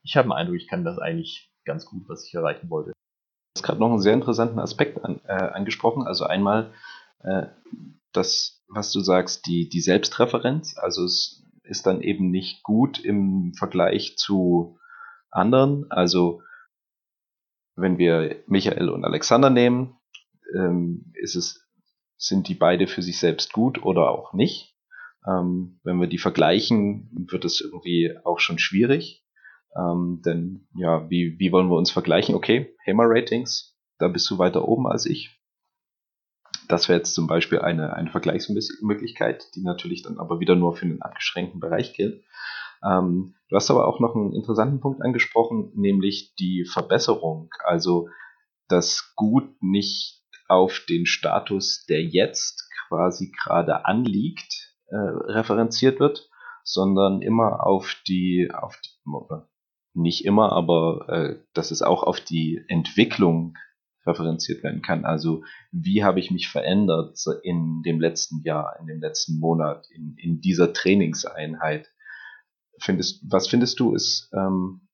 Speaker 2: Ich habe einen Eindruck, ich kann das eigentlich ganz gut, was ich erreichen wollte. Du
Speaker 3: hast gerade noch einen sehr interessanten Aspekt an, äh, angesprochen. Also einmal äh, das, was du sagst, die, die Selbstreferenz. Also es ist dann eben nicht gut im Vergleich zu anderen. Also wenn wir Michael und Alexander nehmen, ähm, ist es, sind die beide für sich selbst gut oder auch nicht. Ähm, wenn wir die vergleichen, wird es irgendwie auch schon schwierig. Ähm, denn ja, wie, wie wollen wir uns vergleichen? Okay, HEMA-Ratings, da bist du weiter oben als ich. Das wäre jetzt zum Beispiel eine, eine Vergleichsmöglichkeit, die natürlich dann aber wieder nur für einen abgeschränkten Bereich gilt. Ähm, du hast aber auch noch einen interessanten Punkt angesprochen, nämlich die Verbesserung. Also, dass Gut nicht auf den Status, der jetzt quasi gerade anliegt, äh, referenziert wird, sondern immer auf die, auf die, nicht immer, aber äh, dass es auch auf die Entwicklung referenziert werden kann. Also wie habe ich mich verändert in dem letzten Jahr, in dem letzten Monat, in, in dieser Trainingseinheit? Findest, was findest du ist, ähm,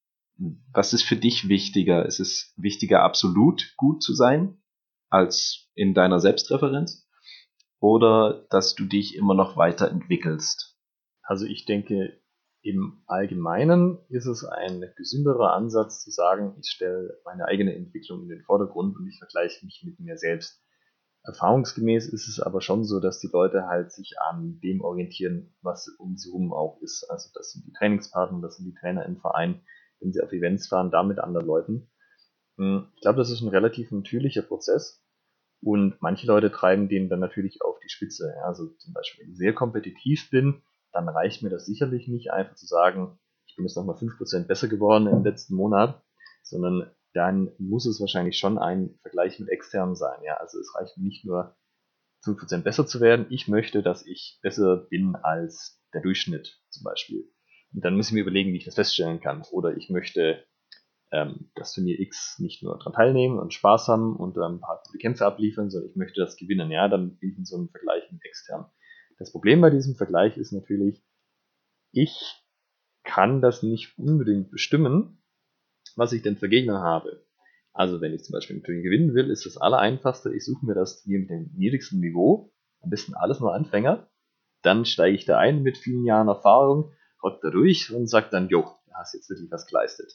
Speaker 3: was ist für dich wichtiger? Ist es wichtiger, absolut gut zu sein, als in deiner Selbstreferenz? Oder dass du dich immer noch weiterentwickelst?
Speaker 2: Also ich denke, im Allgemeinen ist es ein gesünderer Ansatz zu sagen, ich stelle meine eigene Entwicklung in den Vordergrund und ich vergleiche mich mit mir selbst. Erfahrungsgemäß ist es aber schon so, dass die Leute halt sich an dem orientieren, was um sie herum auch ist. Also das sind die Trainingspartner, das sind die Trainer im Verein, wenn sie auf Events fahren, da mit anderen Leuten. Hm, ich glaube, das ist ein relativ natürlicher Prozess und manche Leute treiben den dann natürlich auf die Spitze. Also zum Beispiel, wenn ich sehr kompetitiv bin, dann reicht mir das sicherlich nicht, einfach zu sagen, ich bin jetzt nochmal 5% besser geworden im letzten Monat, sondern dann muss es wahrscheinlich schon ein Vergleich mit externen sein. Ja? Also es reicht nicht nur 5% besser zu werden, ich möchte, dass ich besser bin als der Durchschnitt zum Beispiel. Und dann muss ich mir überlegen, wie ich das feststellen kann. Oder ich möchte ähm, das Turnier X nicht nur daran teilnehmen und Spaß haben und ein paar gute Kämpfe abliefern, sondern ich möchte das gewinnen. Ja, dann bin ich in so einem Vergleich mit extern. Das Problem bei diesem Vergleich ist natürlich, ich kann das nicht unbedingt bestimmen, was ich denn für Gegner habe. Also wenn ich zum Beispiel ein Turnier gewinnen will, ist das allereinfachste, ich suche mir das Turnier mit dem niedrigsten Niveau, am besten alles nur Anfänger, dann steige ich da ein mit vielen Jahren Erfahrung, rock da durch und sage dann, jo, du hast jetzt wirklich was geleistet.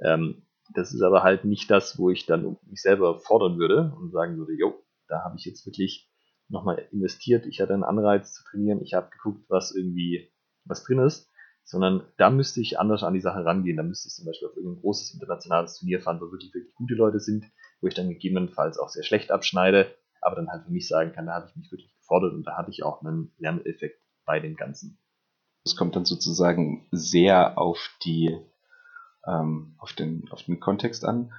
Speaker 2: Ähm, das ist aber halt nicht das, wo ich dann mich selber fordern würde und sagen würde, jo, da habe ich jetzt wirklich nochmal investiert, ich hatte einen Anreiz zu trainieren, ich habe geguckt, was irgendwie was drin ist, sondern da müsste ich anders an die Sache rangehen. Da müsste ich zum Beispiel auf irgendein großes internationales Turnier fahren, wo wirklich, wirklich gute Leute sind, wo ich dann gegebenenfalls auch sehr schlecht abschneide, aber dann halt für mich sagen kann, da habe ich mich wirklich gefordert und da hatte ich auch einen Lerneffekt bei dem Ganzen.
Speaker 3: Es kommt dann sozusagen sehr auf die ähm, auf den auf den Kontext an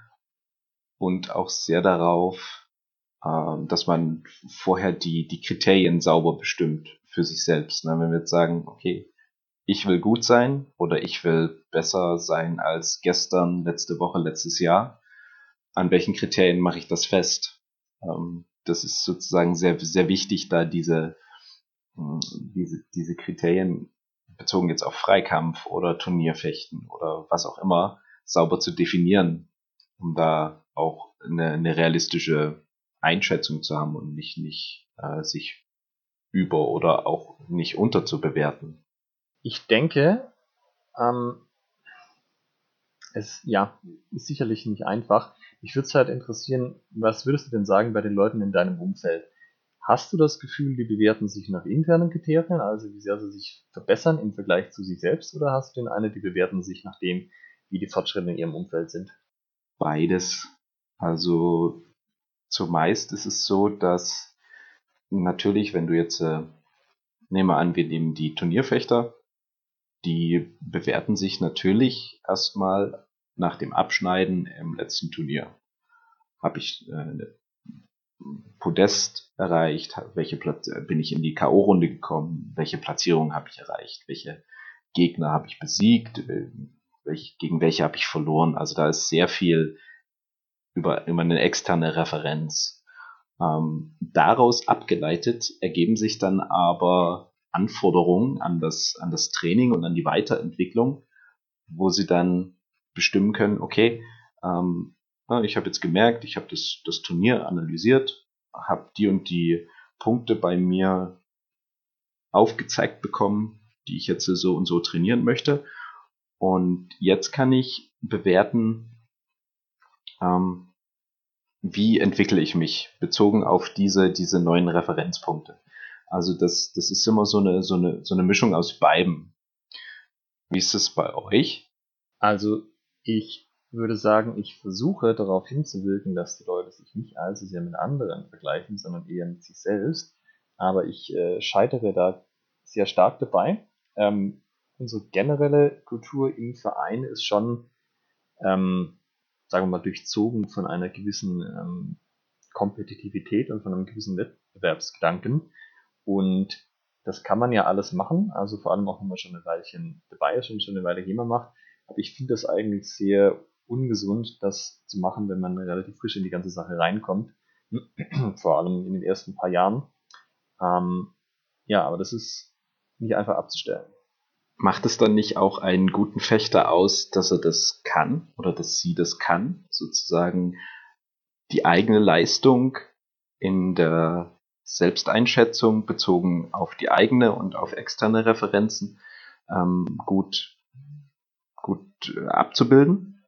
Speaker 3: und auch sehr darauf, ähm, dass man vorher die, die Kriterien sauber bestimmt für sich selbst. Ne? Wenn wir jetzt sagen, okay, ich will gut sein oder ich will besser sein als gestern, letzte Woche, letztes Jahr, an welchen Kriterien mache ich das fest? Ähm, das ist sozusagen sehr, sehr wichtig, da diese, hm, diese, diese Kriterien bezogen jetzt auf Freikampf oder Turnierfechten oder was auch immer sauber zu definieren, um da auch eine, eine realistische Einschätzung zu haben und nicht, nicht äh, sich über oder auch nicht unter zu bewerten.
Speaker 2: Ich denke, ähm, Es, ja, ist sicherlich nicht einfach. Ich würde es halt interessieren, was würdest du denn sagen bei den Leuten in deinem Umfeld? Hast du das Gefühl, die bewerten sich nach internen Kriterien, also wie sehr sie sich verbessern im Vergleich zu sich selbst, oder hast du den eine, die bewerten sich nach dem, wie die Fortschritte in ihrem Umfeld sind?
Speaker 3: Beides. Also zumeist ist es so, dass natürlich, wenn du jetzt, äh, nehmen wir an, wir nehmen die Turnierfechter, die bewerten sich natürlich erstmal nach dem Abschneiden im letzten Turnier. Habe ich äh, eine Podest erreicht, welche Platz, bin ich in die K.O.-Runde gekommen, welche Platzierung habe ich erreicht, welche Gegner habe ich besiegt, äh, welch, gegen welche habe ich verloren. Also da ist sehr viel über, über eine externe Referenz. Ähm, daraus abgeleitet ergeben sich dann aber Anforderungen an das, an das Training und an die Weiterentwicklung, wo sie dann bestimmen können, okay, ähm, ich habe jetzt gemerkt, ich habe das, das Turnier analysiert, habe die und die Punkte bei mir aufgezeigt bekommen, die ich jetzt so und so trainieren möchte. Und jetzt kann ich bewerten, ähm, wie entwickle ich mich bezogen auf diese, diese neuen Referenzpunkte. Also das, das ist immer so eine, so, eine, so eine Mischung aus beiden. Wie ist es bei euch?
Speaker 2: Also ich würde sagen, ich versuche darauf hinzuwirken, dass die Leute sich nicht allzu sehr mit anderen vergleichen, sondern eher mit sich selbst. Aber ich äh, scheitere da sehr stark dabei. Ähm, unsere generelle Kultur im Verein ist schon, ähm, sagen wir mal, durchzogen von einer gewissen ähm, Kompetitivität und von einem gewissen Wettbewerbsgedanken. Und das kann man ja alles machen, also vor allem auch wenn man schon eine Weilchen dabei ist und schon eine Weile GEMA macht. Aber ich finde das eigentlich sehr ungesund, das zu machen, wenn man relativ frisch in die ganze Sache reinkommt. Vor allem in den ersten paar Jahren. Ähm, ja, aber das ist nicht einfach abzustellen.
Speaker 3: Macht es dann nicht auch einen guten Fechter aus, dass er das kann oder dass sie das kann, sozusagen die eigene Leistung in der Selbsteinschätzung bezogen auf die eigene und auf externe Referenzen ähm, gut, gut äh, abzubilden?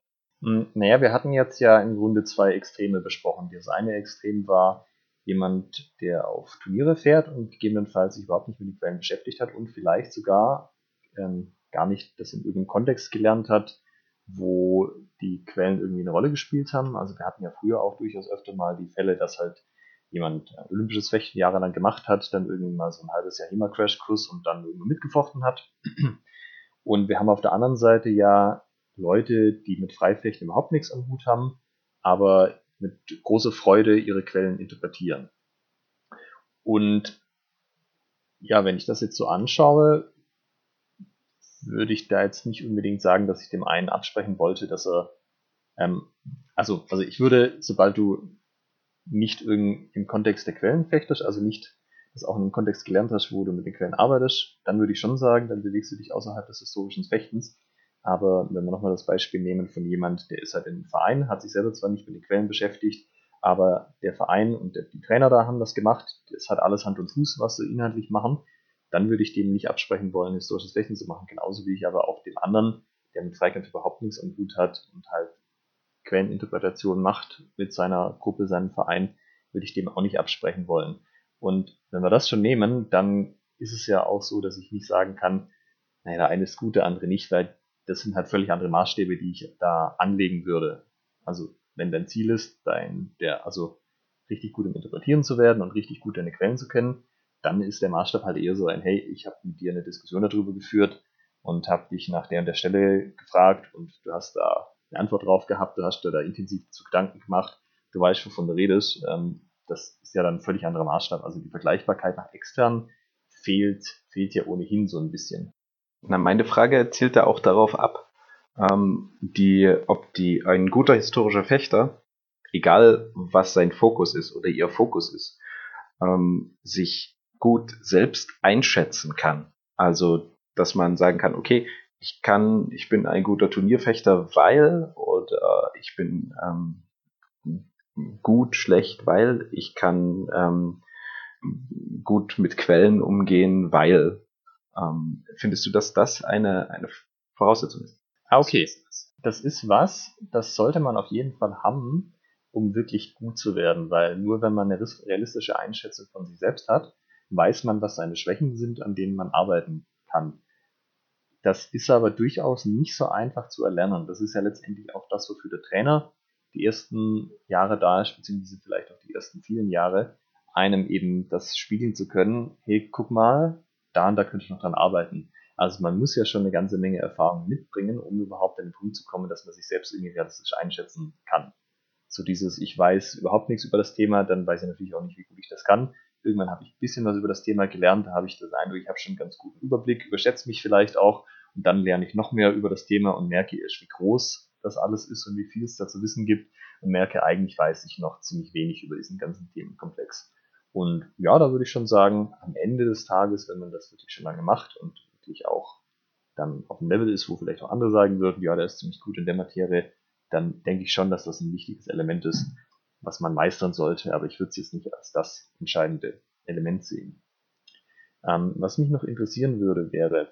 Speaker 2: Hm, naja, wir hatten jetzt ja im Grunde zwei Extreme besprochen. Das eine Extrem war jemand, der auf Turniere fährt und gegebenenfalls sich überhaupt nicht mit den Quellen beschäftigt hat und vielleicht sogar ähm, gar nicht das in irgendeinem Kontext gelernt hat, wo die Quellen irgendwie eine Rolle gespielt haben. Also wir hatten ja früher auch durchaus öfter mal die Fälle, dass halt jemand olympisches Fechten jahrelang gemacht hat, dann irgendwie mal so ein halbes Jahr HEMA-Crashkurs und dann irgendwie mitgefochten hat. Und wir haben auf der anderen Seite ja Leute, die mit Freifechten überhaupt nichts am Hut haben, aber mit großer Freude ihre Quellen interpretieren. Und ja, wenn ich das jetzt so anschaue, würde ich da jetzt nicht unbedingt sagen, dass ich dem einen absprechen wollte, dass er, ähm, also, also ich würde, sobald du nicht im Kontext der Quellen fechtest, also nicht das auch in einem Kontext gelernt hast, wo du mit den Quellen arbeitest, dann würde ich schon sagen, dann bewegst du dich außerhalb des historischen Fechtens. Aber wenn wir nochmal das Beispiel nehmen von jemand, der ist halt im Verein, hat sich selber zwar nicht mit den Quellen beschäftigt, aber der Verein und der, die Trainer da haben das gemacht, das hat alles Hand und Fuß, was sie inhaltlich machen, dann würde ich dem nicht absprechen wollen, historisches Fechten zu machen. Genauso wie ich aber auch dem anderen, der mit Zweikampf überhaupt nichts am Hut hat und halt Quelleninterpretation macht mit seiner Gruppe, seinem Verein, würde ich dem auch nicht absprechen wollen. Und wenn wir das schon nehmen, dann ist es ja auch so, dass ich nicht sagen kann, naja, der eine ist gut, der andere nicht, weil das sind halt völlig andere Maßstäbe, die ich da anlegen würde. Also wenn dein Ziel ist, dein, der, also richtig gut im Interpretieren zu werden und richtig gut deine Quellen zu kennen, dann ist der Maßstab halt eher so ein, hey, ich habe mit dir eine Diskussion darüber geführt und habe dich nach der und der Stelle gefragt und du hast da eine Antwort drauf gehabt, du hast dir da intensiv zu Gedanken gemacht, du weißt, wovon du redest. Ähm, das ist ja dann ein völlig anderer Maßstab. Also die Vergleichbarkeit nach extern fehlt, fehlt ja ohnehin so ein bisschen.
Speaker 3: Na, meine Frage zielt da auch darauf ab, ähm, die, ob die, ein guter historischer Fechter, egal was sein Fokus ist oder ihr Fokus ist, ähm, sich gut selbst einschätzen kann. Also, dass man sagen kann, okay, ich kann, ich bin ein guter Turnierfechter, weil, oder ich bin ähm, gut, schlecht, weil ich kann ähm, gut mit Quellen umgehen, weil ähm, findest du, dass das eine, eine Voraussetzung ist?
Speaker 2: Ah, okay. das ist was, das sollte man auf jeden Fall haben, um wirklich gut zu werden, weil nur wenn man eine realistische Einschätzung von sich selbst hat, weiß man, was seine Schwächen sind, an denen man arbeiten kann. Das ist aber durchaus nicht so einfach zu erlernen. Das ist ja letztendlich auch das, wofür der Trainer die ersten Jahre da ist, beziehungsweise vielleicht auch die ersten vielen Jahre, einem eben das spiegeln zu können, hey, guck mal, da und da könnte ich noch dran arbeiten. Also man muss ja schon eine ganze Menge Erfahrung mitbringen, um überhaupt an den Punkt zu kommen, dass man sich selbst irgendwie realistisch einschätzen kann. So dieses, ich weiß überhaupt nichts über das Thema, dann weiß ich natürlich auch nicht, wie gut ich das kann. Irgendwann habe ich ein bisschen was über das Thema gelernt, da habe ich das Eindruck, ich habe schon einen ganz guten Überblick, überschätze mich vielleicht auch und dann lerne ich noch mehr über das Thema und merke erst, wie groß das alles ist und wie viel es da zu wissen gibt und merke, eigentlich weiß ich noch ziemlich wenig über diesen ganzen Themenkomplex. Und ja, da würde ich schon sagen, am Ende des Tages, wenn man das wirklich schon lange macht und wirklich auch dann auf dem Level ist, wo vielleicht auch andere sagen würden, ja, der ist ziemlich gut in der Materie, dann denke ich schon, dass das ein wichtiges Element ist, was man meistern sollte, aber ich würde es jetzt nicht als das entscheidende Element sehen. Ähm, was mich noch interessieren würde, wäre,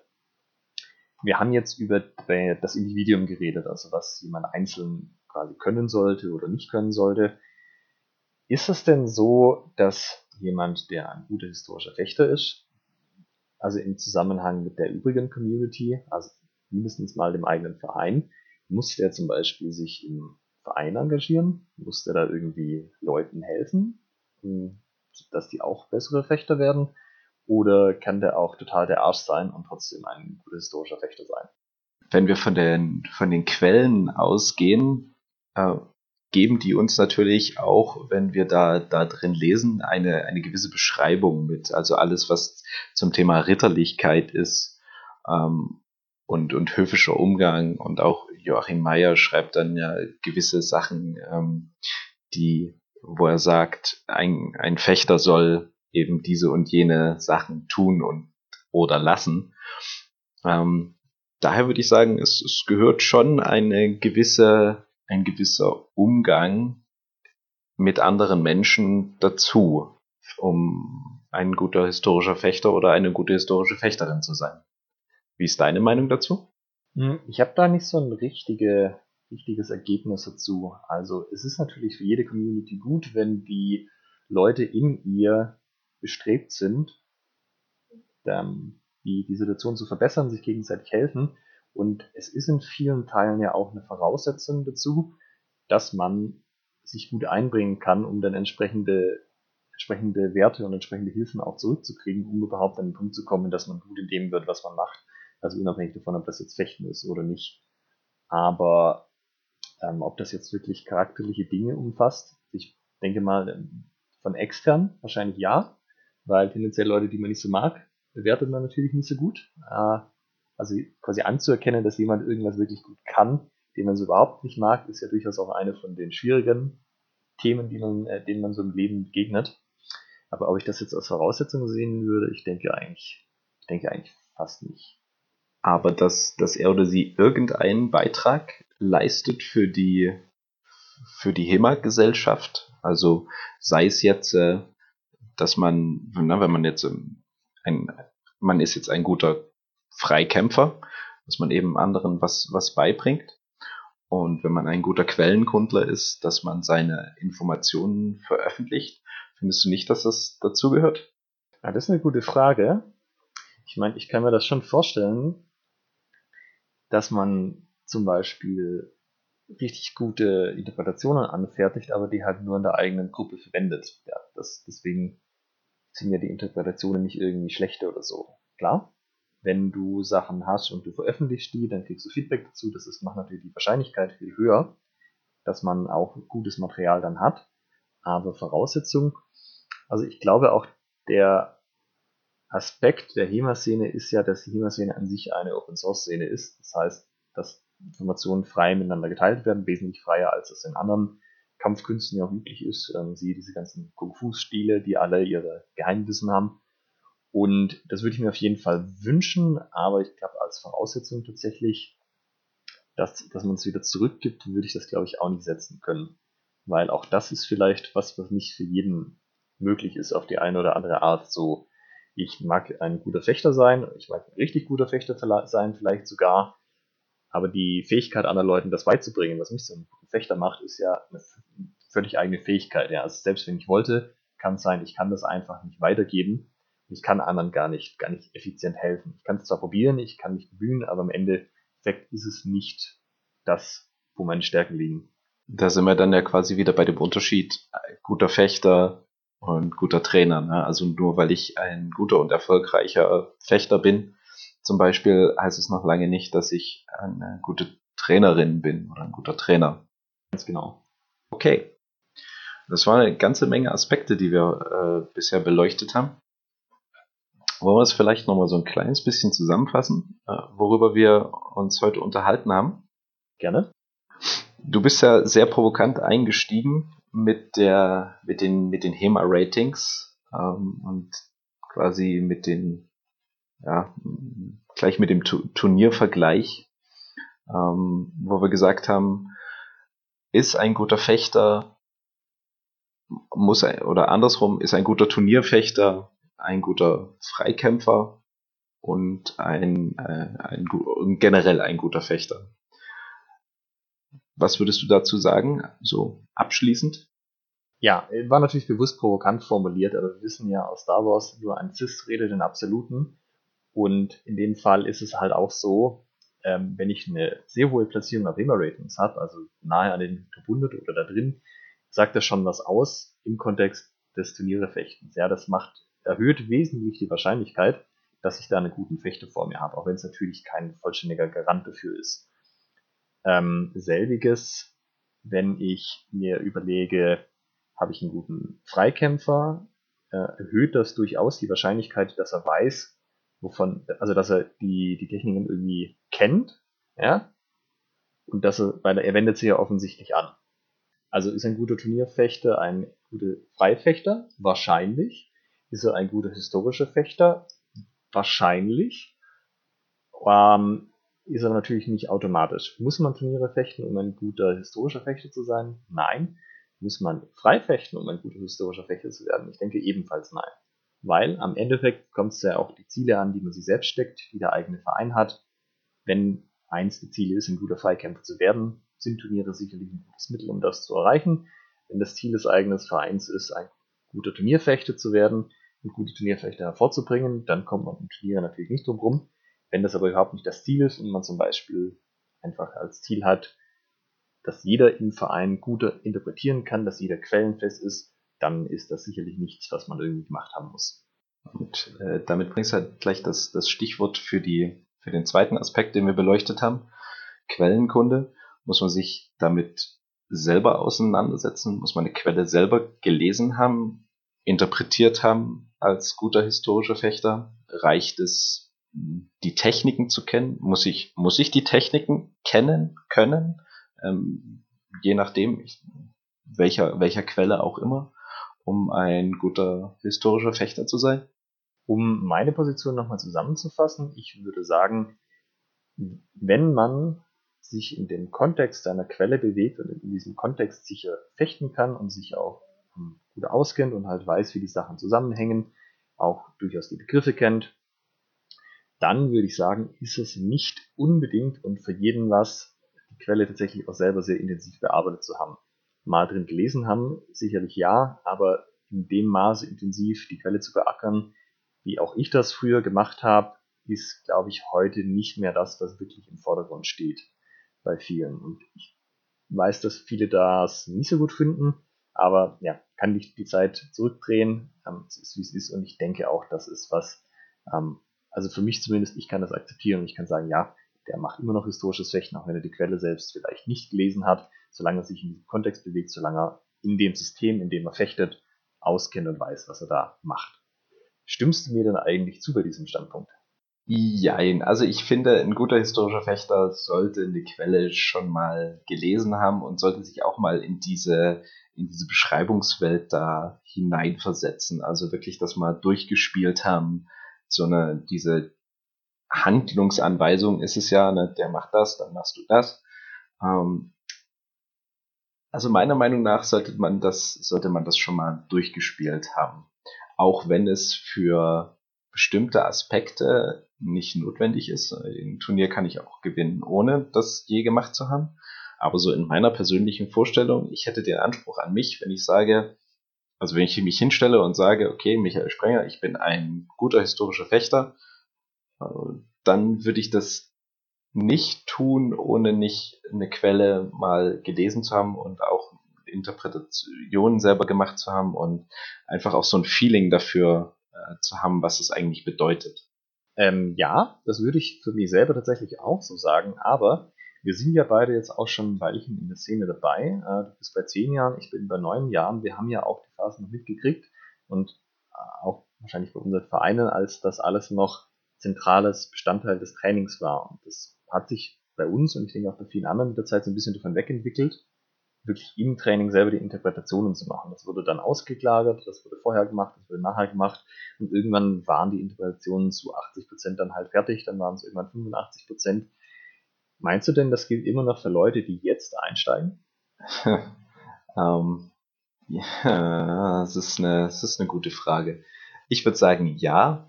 Speaker 2: wir haben jetzt über das Individuum geredet, also was jemand einzeln quasi können sollte oder nicht können sollte. Ist es denn so, dass jemand, der ein guter historischer Rechter ist, also im Zusammenhang mit der übrigen Community, also mindestens mal dem eigenen Verein, muss der zum Beispiel sich im Verein engagieren? Muss der da irgendwie Leuten helfen, dass die auch bessere Fechter werden? Oder kann der auch total der Arsch sein und trotzdem ein guter historischer Fechter sein?
Speaker 3: Wenn wir von den, von den Quellen ausgehen, äh, geben die uns natürlich auch, wenn wir da, da drin lesen, eine, eine gewisse Beschreibung mit. Also alles, was zum Thema Ritterlichkeit ist ähm, und, und höfischer Umgang. Und auch Joachim Meyer schreibt dann ja gewisse Sachen, ähm, die, wo er sagt, ein, ein Fechter soll eben diese und jene Sachen tun und oder lassen. Ähm, daher würde ich sagen, es, es gehört schon eine gewisse ein gewisser Umgang mit anderen Menschen dazu, um ein guter historischer Fechter oder eine gute historische Fechterin zu sein. Wie ist deine Meinung dazu?
Speaker 2: Hm, ich habe da nicht so ein richtige, richtiges Ergebnis dazu. Also es ist natürlich für jede Community gut, wenn die Leute in ihr bestrebt sind, die, die Situation zu verbessern, sich gegenseitig helfen. Und es ist in vielen Teilen ja auch eine Voraussetzung dazu, dass man sich gut einbringen kann, um dann entsprechende, entsprechende Werte und entsprechende Hilfen auch zurückzukriegen, um überhaupt an den Punkt zu kommen, dass man gut in dem wird, was man macht. Also unabhängig davon, ob das jetzt Fechten ist oder nicht. Aber ähm, ob das jetzt wirklich charakterliche Dinge umfasst, ich denke mal, ähm, von extern wahrscheinlich ja, weil tendenziell Leute, die man nicht so mag, bewertet man natürlich nicht so gut. Äh, also quasi anzuerkennen, dass jemand irgendwas wirklich gut kann, den man so überhaupt nicht mag, ist ja durchaus auch eine von den schwierigen Themen, die man, äh, denen man so im Leben begegnet. Aber ob ich das jetzt als Voraussetzung sehen würde, ich denke eigentlich, ich denke eigentlich fast nicht.
Speaker 3: Aber dass, dass er oder sie irgendeinen Beitrag leistet für die, für die HEMA-Gesellschaft, also sei es jetzt, äh, dass man, na, wenn man jetzt ähm, ein, man ist jetzt ein guter Freikämpfer, dass man eben anderen was, was beibringt. Und wenn man ein guter Quellenkundler ist, dass man seine Informationen veröffentlicht. Findest du nicht, dass das dazugehört?
Speaker 2: Ja, das ist eine gute Frage. Ich meine, ich kann mir das schon vorstellen, dass man zum Beispiel richtig gute Interpretationen anfertigt, aber die halt nur in der eigenen Gruppe verwendet. Ja, das, deswegen sind ja die Interpretationen nicht irgendwie schlechter oder so. Klar, wenn du Sachen hast und du veröffentlichst die, dann kriegst du Feedback dazu. Das ist, macht natürlich die Wahrscheinlichkeit viel höher, dass man auch gutes Material dann hat. Aber Voraussetzung, also ich glaube auch der Aspekt der HEMA-Szene ist ja, dass die HEMA-Szene an sich eine Open-Source-Szene ist. Das heißt, dass Informationen frei miteinander geteilt werden, wesentlich freier als es in anderen Kampfkünsten ja auch üblich ist. Ähm, siehe diese ganzen Kung-Fu-Stile, die alle ihre Geheimwissen haben. Und das würde ich mir auf jeden Fall wünschen, aber ich glaube, als Voraussetzung tatsächlich, dass, dass man es wieder zurückgibt, würde ich das, glaube ich, auch nicht setzen können. Weil auch das ist vielleicht was, was nicht für jeden möglich ist auf die eine oder andere Art. So, ich mag ein guter Fechter sein, ich mag ein richtig guter Fechter sein, vielleicht sogar. Aber die Fähigkeit anderen Leuten, das beizubringen, was mich so ein Fechter macht, ist ja eine völlig eigene Fähigkeit. Ja. Also selbst wenn ich wollte, kann es sein, ich kann das einfach nicht weitergeben. Ich kann anderen gar nicht, gar nicht effizient helfen. Ich kann es zwar probieren, ich kann mich bemühen, aber am Ende ist es nicht das, wo meine Stärken liegen.
Speaker 3: Da sind wir dann ja quasi wieder bei dem Unterschied guter Fechter und guter Trainer. Ne? Also nur weil ich ein guter und erfolgreicher Fechter bin, zum Beispiel, heißt es noch lange nicht, dass ich eine gute Trainerin bin oder ein guter Trainer.
Speaker 2: Ganz genau.
Speaker 3: Okay. Das waren eine ganze Menge Aspekte, die wir äh, bisher beleuchtet haben. Wollen wir es vielleicht nochmal so ein kleines bisschen zusammenfassen, äh, worüber wir uns heute unterhalten haben?
Speaker 2: Gerne.
Speaker 3: Du bist ja sehr provokant eingestiegen mit der, mit den, mit den HEMA-Ratings ähm, und quasi mit den, ja, gleich mit dem Turniervergleich, ähm, wo wir gesagt haben, ist ein guter Fechter muss ein, oder andersrum ist ein guter Turnierfechter ein guter Freikämpfer und ein, äh, ein, generell ein guter Fechter. Was würdest du dazu sagen, so abschließend?
Speaker 2: Ja, war natürlich bewusst provokant formuliert, aber wir wissen ja aus Star Wars, nur ein Cis redet in Absoluten. Und in dem Fall ist es halt auch so, ähm, wenn ich eine sehr hohe Platzierung auf HEMA-Ratings habe, also nahe an den Top 100 oder da drin, sagt das schon was aus im Kontext des Turnierefechtens. Ja, das macht, erhöht wesentlich die Wahrscheinlichkeit, dass ich da einen guten Fechter vor mir habe, auch wenn es natürlich kein vollständiger Garant dafür ist. Ähm, selbiges, wenn ich mir überlege, habe ich einen guten Freikämpfer, äh, erhöht das durchaus die Wahrscheinlichkeit, dass er weiß, wovon, also dass er die, die Techniken irgendwie kennt, ja, und dass er, weil er wendet sie ja offensichtlich an. Also ist ein guter Turnierfechter ein guter Freifechter? Wahrscheinlich. Ist er ein guter historischer Fechter? Wahrscheinlich. Ähm, ist er natürlich nicht automatisch. Muss man Turniere fechten, um ein guter historischer Fechter zu sein? Nein. Muss man frei fechten, um ein guter historischer Fechter zu werden? Ich denke ebenfalls nein. Weil am Endeffekt kommt es ja auch die Ziele an, die man sich selbst steckt, die der eigene Verein hat. Wenn eins der Ziele ist, ein guter Freikämpfer zu werden, sind Turniere sicherlich ein gutes Mittel, um das zu erreichen. Wenn das Ziel des eigenen Vereins ist, ein guter Turnierfechter zu werden und gute Turnierfechter hervorzubringen, dann kommt man im Turnier natürlich nicht drum rum. Wenn das aber überhaupt nicht das Ziel ist und man zum Beispiel einfach als Ziel hat, dass jeder im Verein guter interpretieren kann, dass jeder quellenfest ist, dann ist das sicherlich nichts, was man irgendwie gemacht haben muss.
Speaker 3: Und äh, damit bringst du halt gleich das, das Stichwort für, die, für den zweiten Aspekt, den wir beleuchtet haben, Quellenkunde. Muss man sich damit selber auseinandersetzen? Muss man eine Quelle selber gelesen haben, interpretiert haben als guter historischer Fechter? Reicht es, die Techniken zu kennen? Muss ich, muss ich die Techniken kennen, können? Ähm, je nachdem, welcher, welcher Quelle auch immer um ein guter historischer Fechter zu sein?
Speaker 2: Um meine Position nochmal zusammenzufassen, ich würde sagen, wenn man sich in dem Kontext seiner Quelle bewegt und in diesem Kontext sicher fechten kann und sich auch gut auskennt und halt weiß, wie die Sachen zusammenhängen, auch durchaus die Begriffe kennt, dann würde ich sagen, ist es nicht unbedingt und für jeden was, die Quelle tatsächlich auch selber sehr intensiv bearbeitet zu haben mal drin gelesen haben, sicherlich ja, aber in dem Maße intensiv die Quelle zu beackern, wie auch ich das früher gemacht habe, ist, glaube ich, heute nicht mehr das, was wirklich im Vordergrund steht bei vielen. Und ich weiß, dass viele das nicht so gut finden, aber ja, kann nicht die Zeit zurückdrehen. Ähm, es ist, wie es ist und ich denke auch, das ist was, ähm, also für mich zumindest, ich kann das akzeptieren und ich kann sagen, ja, der macht immer noch historisches Fechten, auch wenn er die Quelle selbst vielleicht nicht gelesen hat solange er sich in diesem Kontext bewegt, solange er in dem System, in dem er fechtet, auskennt und weiß, was er da macht. Stimmst du mir denn eigentlich zu bei diesem Standpunkt?
Speaker 3: Jein, also ich finde, ein guter historischer Fechter sollte eine Quelle schon mal gelesen haben und sollte sich auch mal in diese, in diese Beschreibungswelt da hineinversetzen. Also wirklich das mal durchgespielt haben. So eine, diese Handlungsanweisung ist es ja, ne, der macht das, dann machst du das. Ähm, also meiner Meinung nach sollte man das, sollte man das schon mal durchgespielt haben. Auch wenn es für bestimmte Aspekte nicht notwendig ist. Ein Turnier kann ich auch gewinnen, ohne das je gemacht zu haben. Aber so in meiner persönlichen Vorstellung, ich hätte den Anspruch an mich, wenn ich sage, also wenn ich mich hinstelle und sage, okay, Michael Sprenger, ich bin ein guter historischer Fechter, dann würde ich das nicht tun, ohne nicht eine Quelle mal gelesen zu haben und auch Interpretationen selber gemacht zu haben und einfach auch so ein Feeling dafür äh, zu haben, was es eigentlich bedeutet.
Speaker 2: Ähm, ja, das würde ich für mich selber tatsächlich auch so sagen, aber wir sind ja beide jetzt auch schon ein Weilchen in der Szene dabei. Äh, du bist bei zehn Jahren, ich bin bei neun Jahren. Wir haben ja auch die Phase noch mitgekriegt und äh, auch wahrscheinlich bei unseren Vereinen, als das alles noch zentrales Bestandteil des Trainings war. Und das hat sich bei uns und ich denke auch bei vielen anderen mit der Zeit so ein bisschen davon wegentwickelt, wirklich im Training selber die Interpretationen zu machen. Das wurde dann ausgelagert, das wurde vorher gemacht, das wurde nachher gemacht und irgendwann waren die Interpretationen zu 80% dann halt fertig, dann waren es irgendwann 85%. Meinst du denn, das gilt immer noch für Leute, die jetzt einsteigen?
Speaker 3: ähm, ja, das ist, eine, das ist eine gute Frage. Ich würde sagen, ja.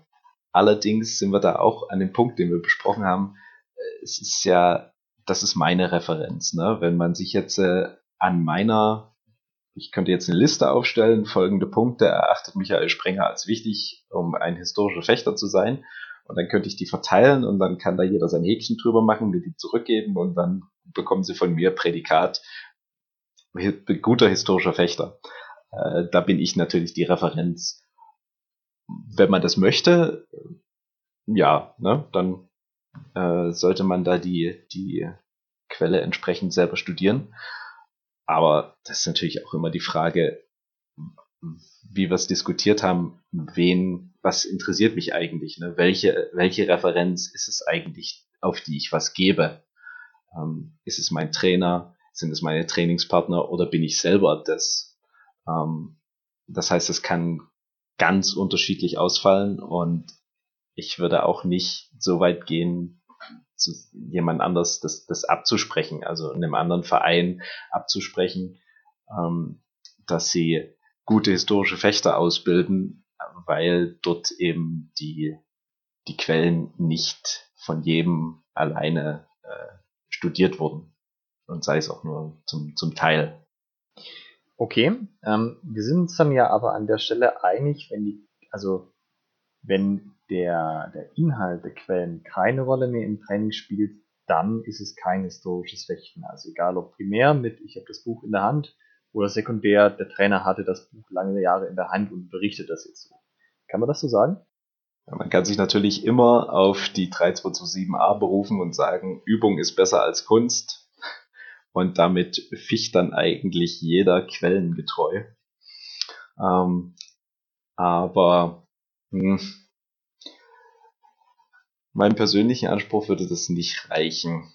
Speaker 3: Allerdings sind wir da auch an dem Punkt, den wir besprochen haben. Es ist ja, das ist meine Referenz. Ne? Wenn man sich jetzt äh, an meiner, ich könnte jetzt eine Liste aufstellen, folgende Punkte erachtet Michael Sprenger als wichtig, um ein historischer Fechter zu sein. Und dann könnte ich die verteilen und dann kann da jeder sein Häkchen drüber machen, mir die zurückgeben und dann bekommen sie von mir Prädikat guter historischer Fechter. Äh, da bin ich natürlich die Referenz. Wenn man das möchte, ja, ne, dann äh, sollte man da die, die Quelle entsprechend selber studieren. Aber das ist natürlich auch immer die Frage, wie wir es diskutiert haben, wen, was interessiert mich eigentlich? Ne? Welche, welche Referenz ist es eigentlich, auf die ich was gebe? Ähm, ist es mein Trainer? Sind es meine Trainingspartner oder bin ich selber das? Ähm, das heißt, es kann ganz unterschiedlich ausfallen und ich würde auch nicht so weit gehen, zu jemand anders das, das abzusprechen, also in einem anderen Verein abzusprechen, ähm, dass sie gute historische Fechter ausbilden, weil dort eben die, die Quellen nicht von jedem alleine äh, studiert wurden. Und sei es auch nur zum, zum Teil.
Speaker 2: Okay, ähm, wir sind uns dann ja aber an der Stelle einig, wenn die, also wenn der, der Inhalt der Quellen keine Rolle mehr im Training spielt, dann ist es kein historisches Fechten. Also egal ob primär mit, ich habe das Buch in der Hand, oder sekundär, der Trainer hatte das Buch lange Jahre in der Hand und berichtet das jetzt so. Kann man das so sagen?
Speaker 3: Ja, man kann sich natürlich immer auf die 3227a berufen und sagen, Übung ist besser als Kunst. Und damit ficht dann eigentlich jeder quellengetreu. Ähm, aber mh, hm, meinem persönlichen Anspruch würde das nicht reichen.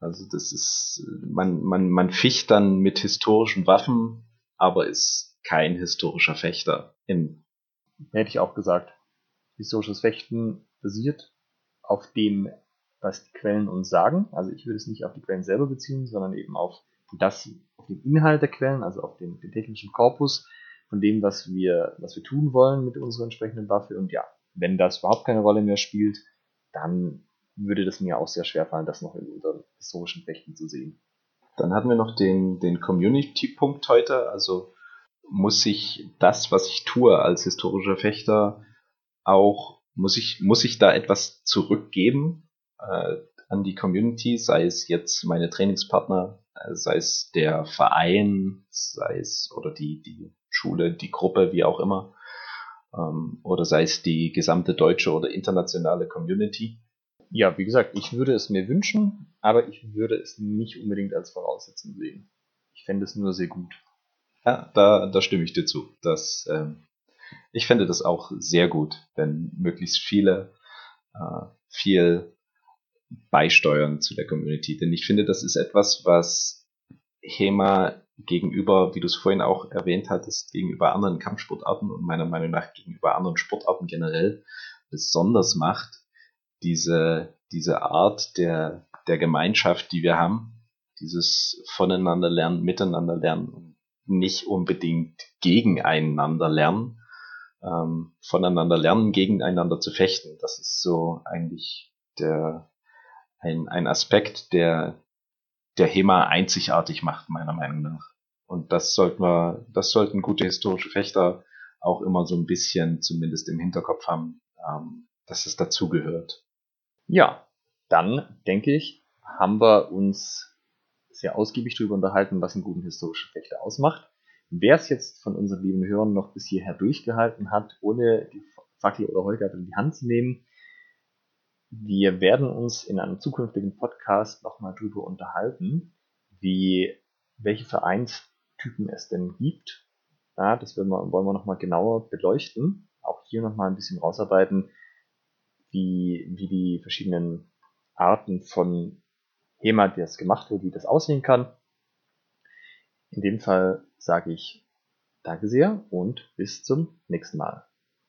Speaker 3: Also das ist, man, man, man ficht dann mit historischen Waffen, aber ist kein historischer Fechter. In
Speaker 2: Hätte ich auch gesagt. Historisches Fechten basiert auf dem, was die Quellen uns sagen. Also ich würde es nicht auf die Quellen selber beziehen, sondern eben auf das, auf den Inhalt der Quellen, also auf den, den technischen Korpus von dem, was wir, was wir tun wollen mit unserer entsprechenden Waffe. Und ja, wenn das überhaupt keine Rolle mehr spielt, dann würde das mir auch sehr schwer fallen, das noch in unseren historischen Rechten zu sehen.
Speaker 3: Dann hatten wir noch den, den Community-Punkt heute. Also muss ich das, was ich tue als historischer Fechter, auch, muss ich, muss ich da etwas zurückgeben äh, an die Community, sei es jetzt meine Trainingspartner, äh, sei es der Verein, sei es oder die, die Schule, die Gruppe, wie auch immer, ähm, oder sei es die gesamte deutsche oder internationale Community
Speaker 2: ja, wie gesagt, ich würde es mir wünschen, aber ich würde es nicht unbedingt als Voraussetzung sehen. Ich fände es nur sehr gut.
Speaker 3: Ja, da, da stimme ich dir zu. Das, ähm, ich fände das auch sehr gut, wenn möglichst viele äh, viel beisteuern zu der Community. Denn ich finde, das ist etwas, was HEMA gegenüber, wie du es vorhin auch erwähnt hattest, gegenüber anderen Kampfsportarten und meiner Meinung nach gegenüber anderen Sportarten generell besonders macht, diese, diese Art der, der Gemeinschaft, die wir haben, dieses voneinander lernen, miteinander lernen und nicht unbedingt gegeneinander lernen, ähm, voneinander lernen, gegeneinander zu fechten. Das ist so eigentlich der, ein, ein Aspekt, der, der HEMA einzigartig macht, meiner Meinung nach. Und das sollten wir, das sollten gute historische Fechter auch immer so ein bisschen zumindest im Hinterkopf haben, ähm, dass es dazugehört.
Speaker 2: Ja, dann denke ich, haben wir uns sehr ausgiebig darüber unterhalten, was einen guten historischen Fechter ausmacht. Wer es jetzt von unseren lieben Hörern noch bis hierher durchgehalten hat, ohne die Fackel oder Holger in die Hand zu nehmen, wir werden uns in einem zukünftigen Podcast nochmal darüber unterhalten, wie, welche Vereinstypen es denn gibt. Ja, das wir, wollen wir nochmal genauer beleuchten. Auch hier nochmal ein bisschen rausarbeiten, wie, wie die verschiedenen Arten von HEMA, die das gemacht wird, wie das aussehen kann. In dem Fall sage ich Danke sehr und bis zum nächsten Mal.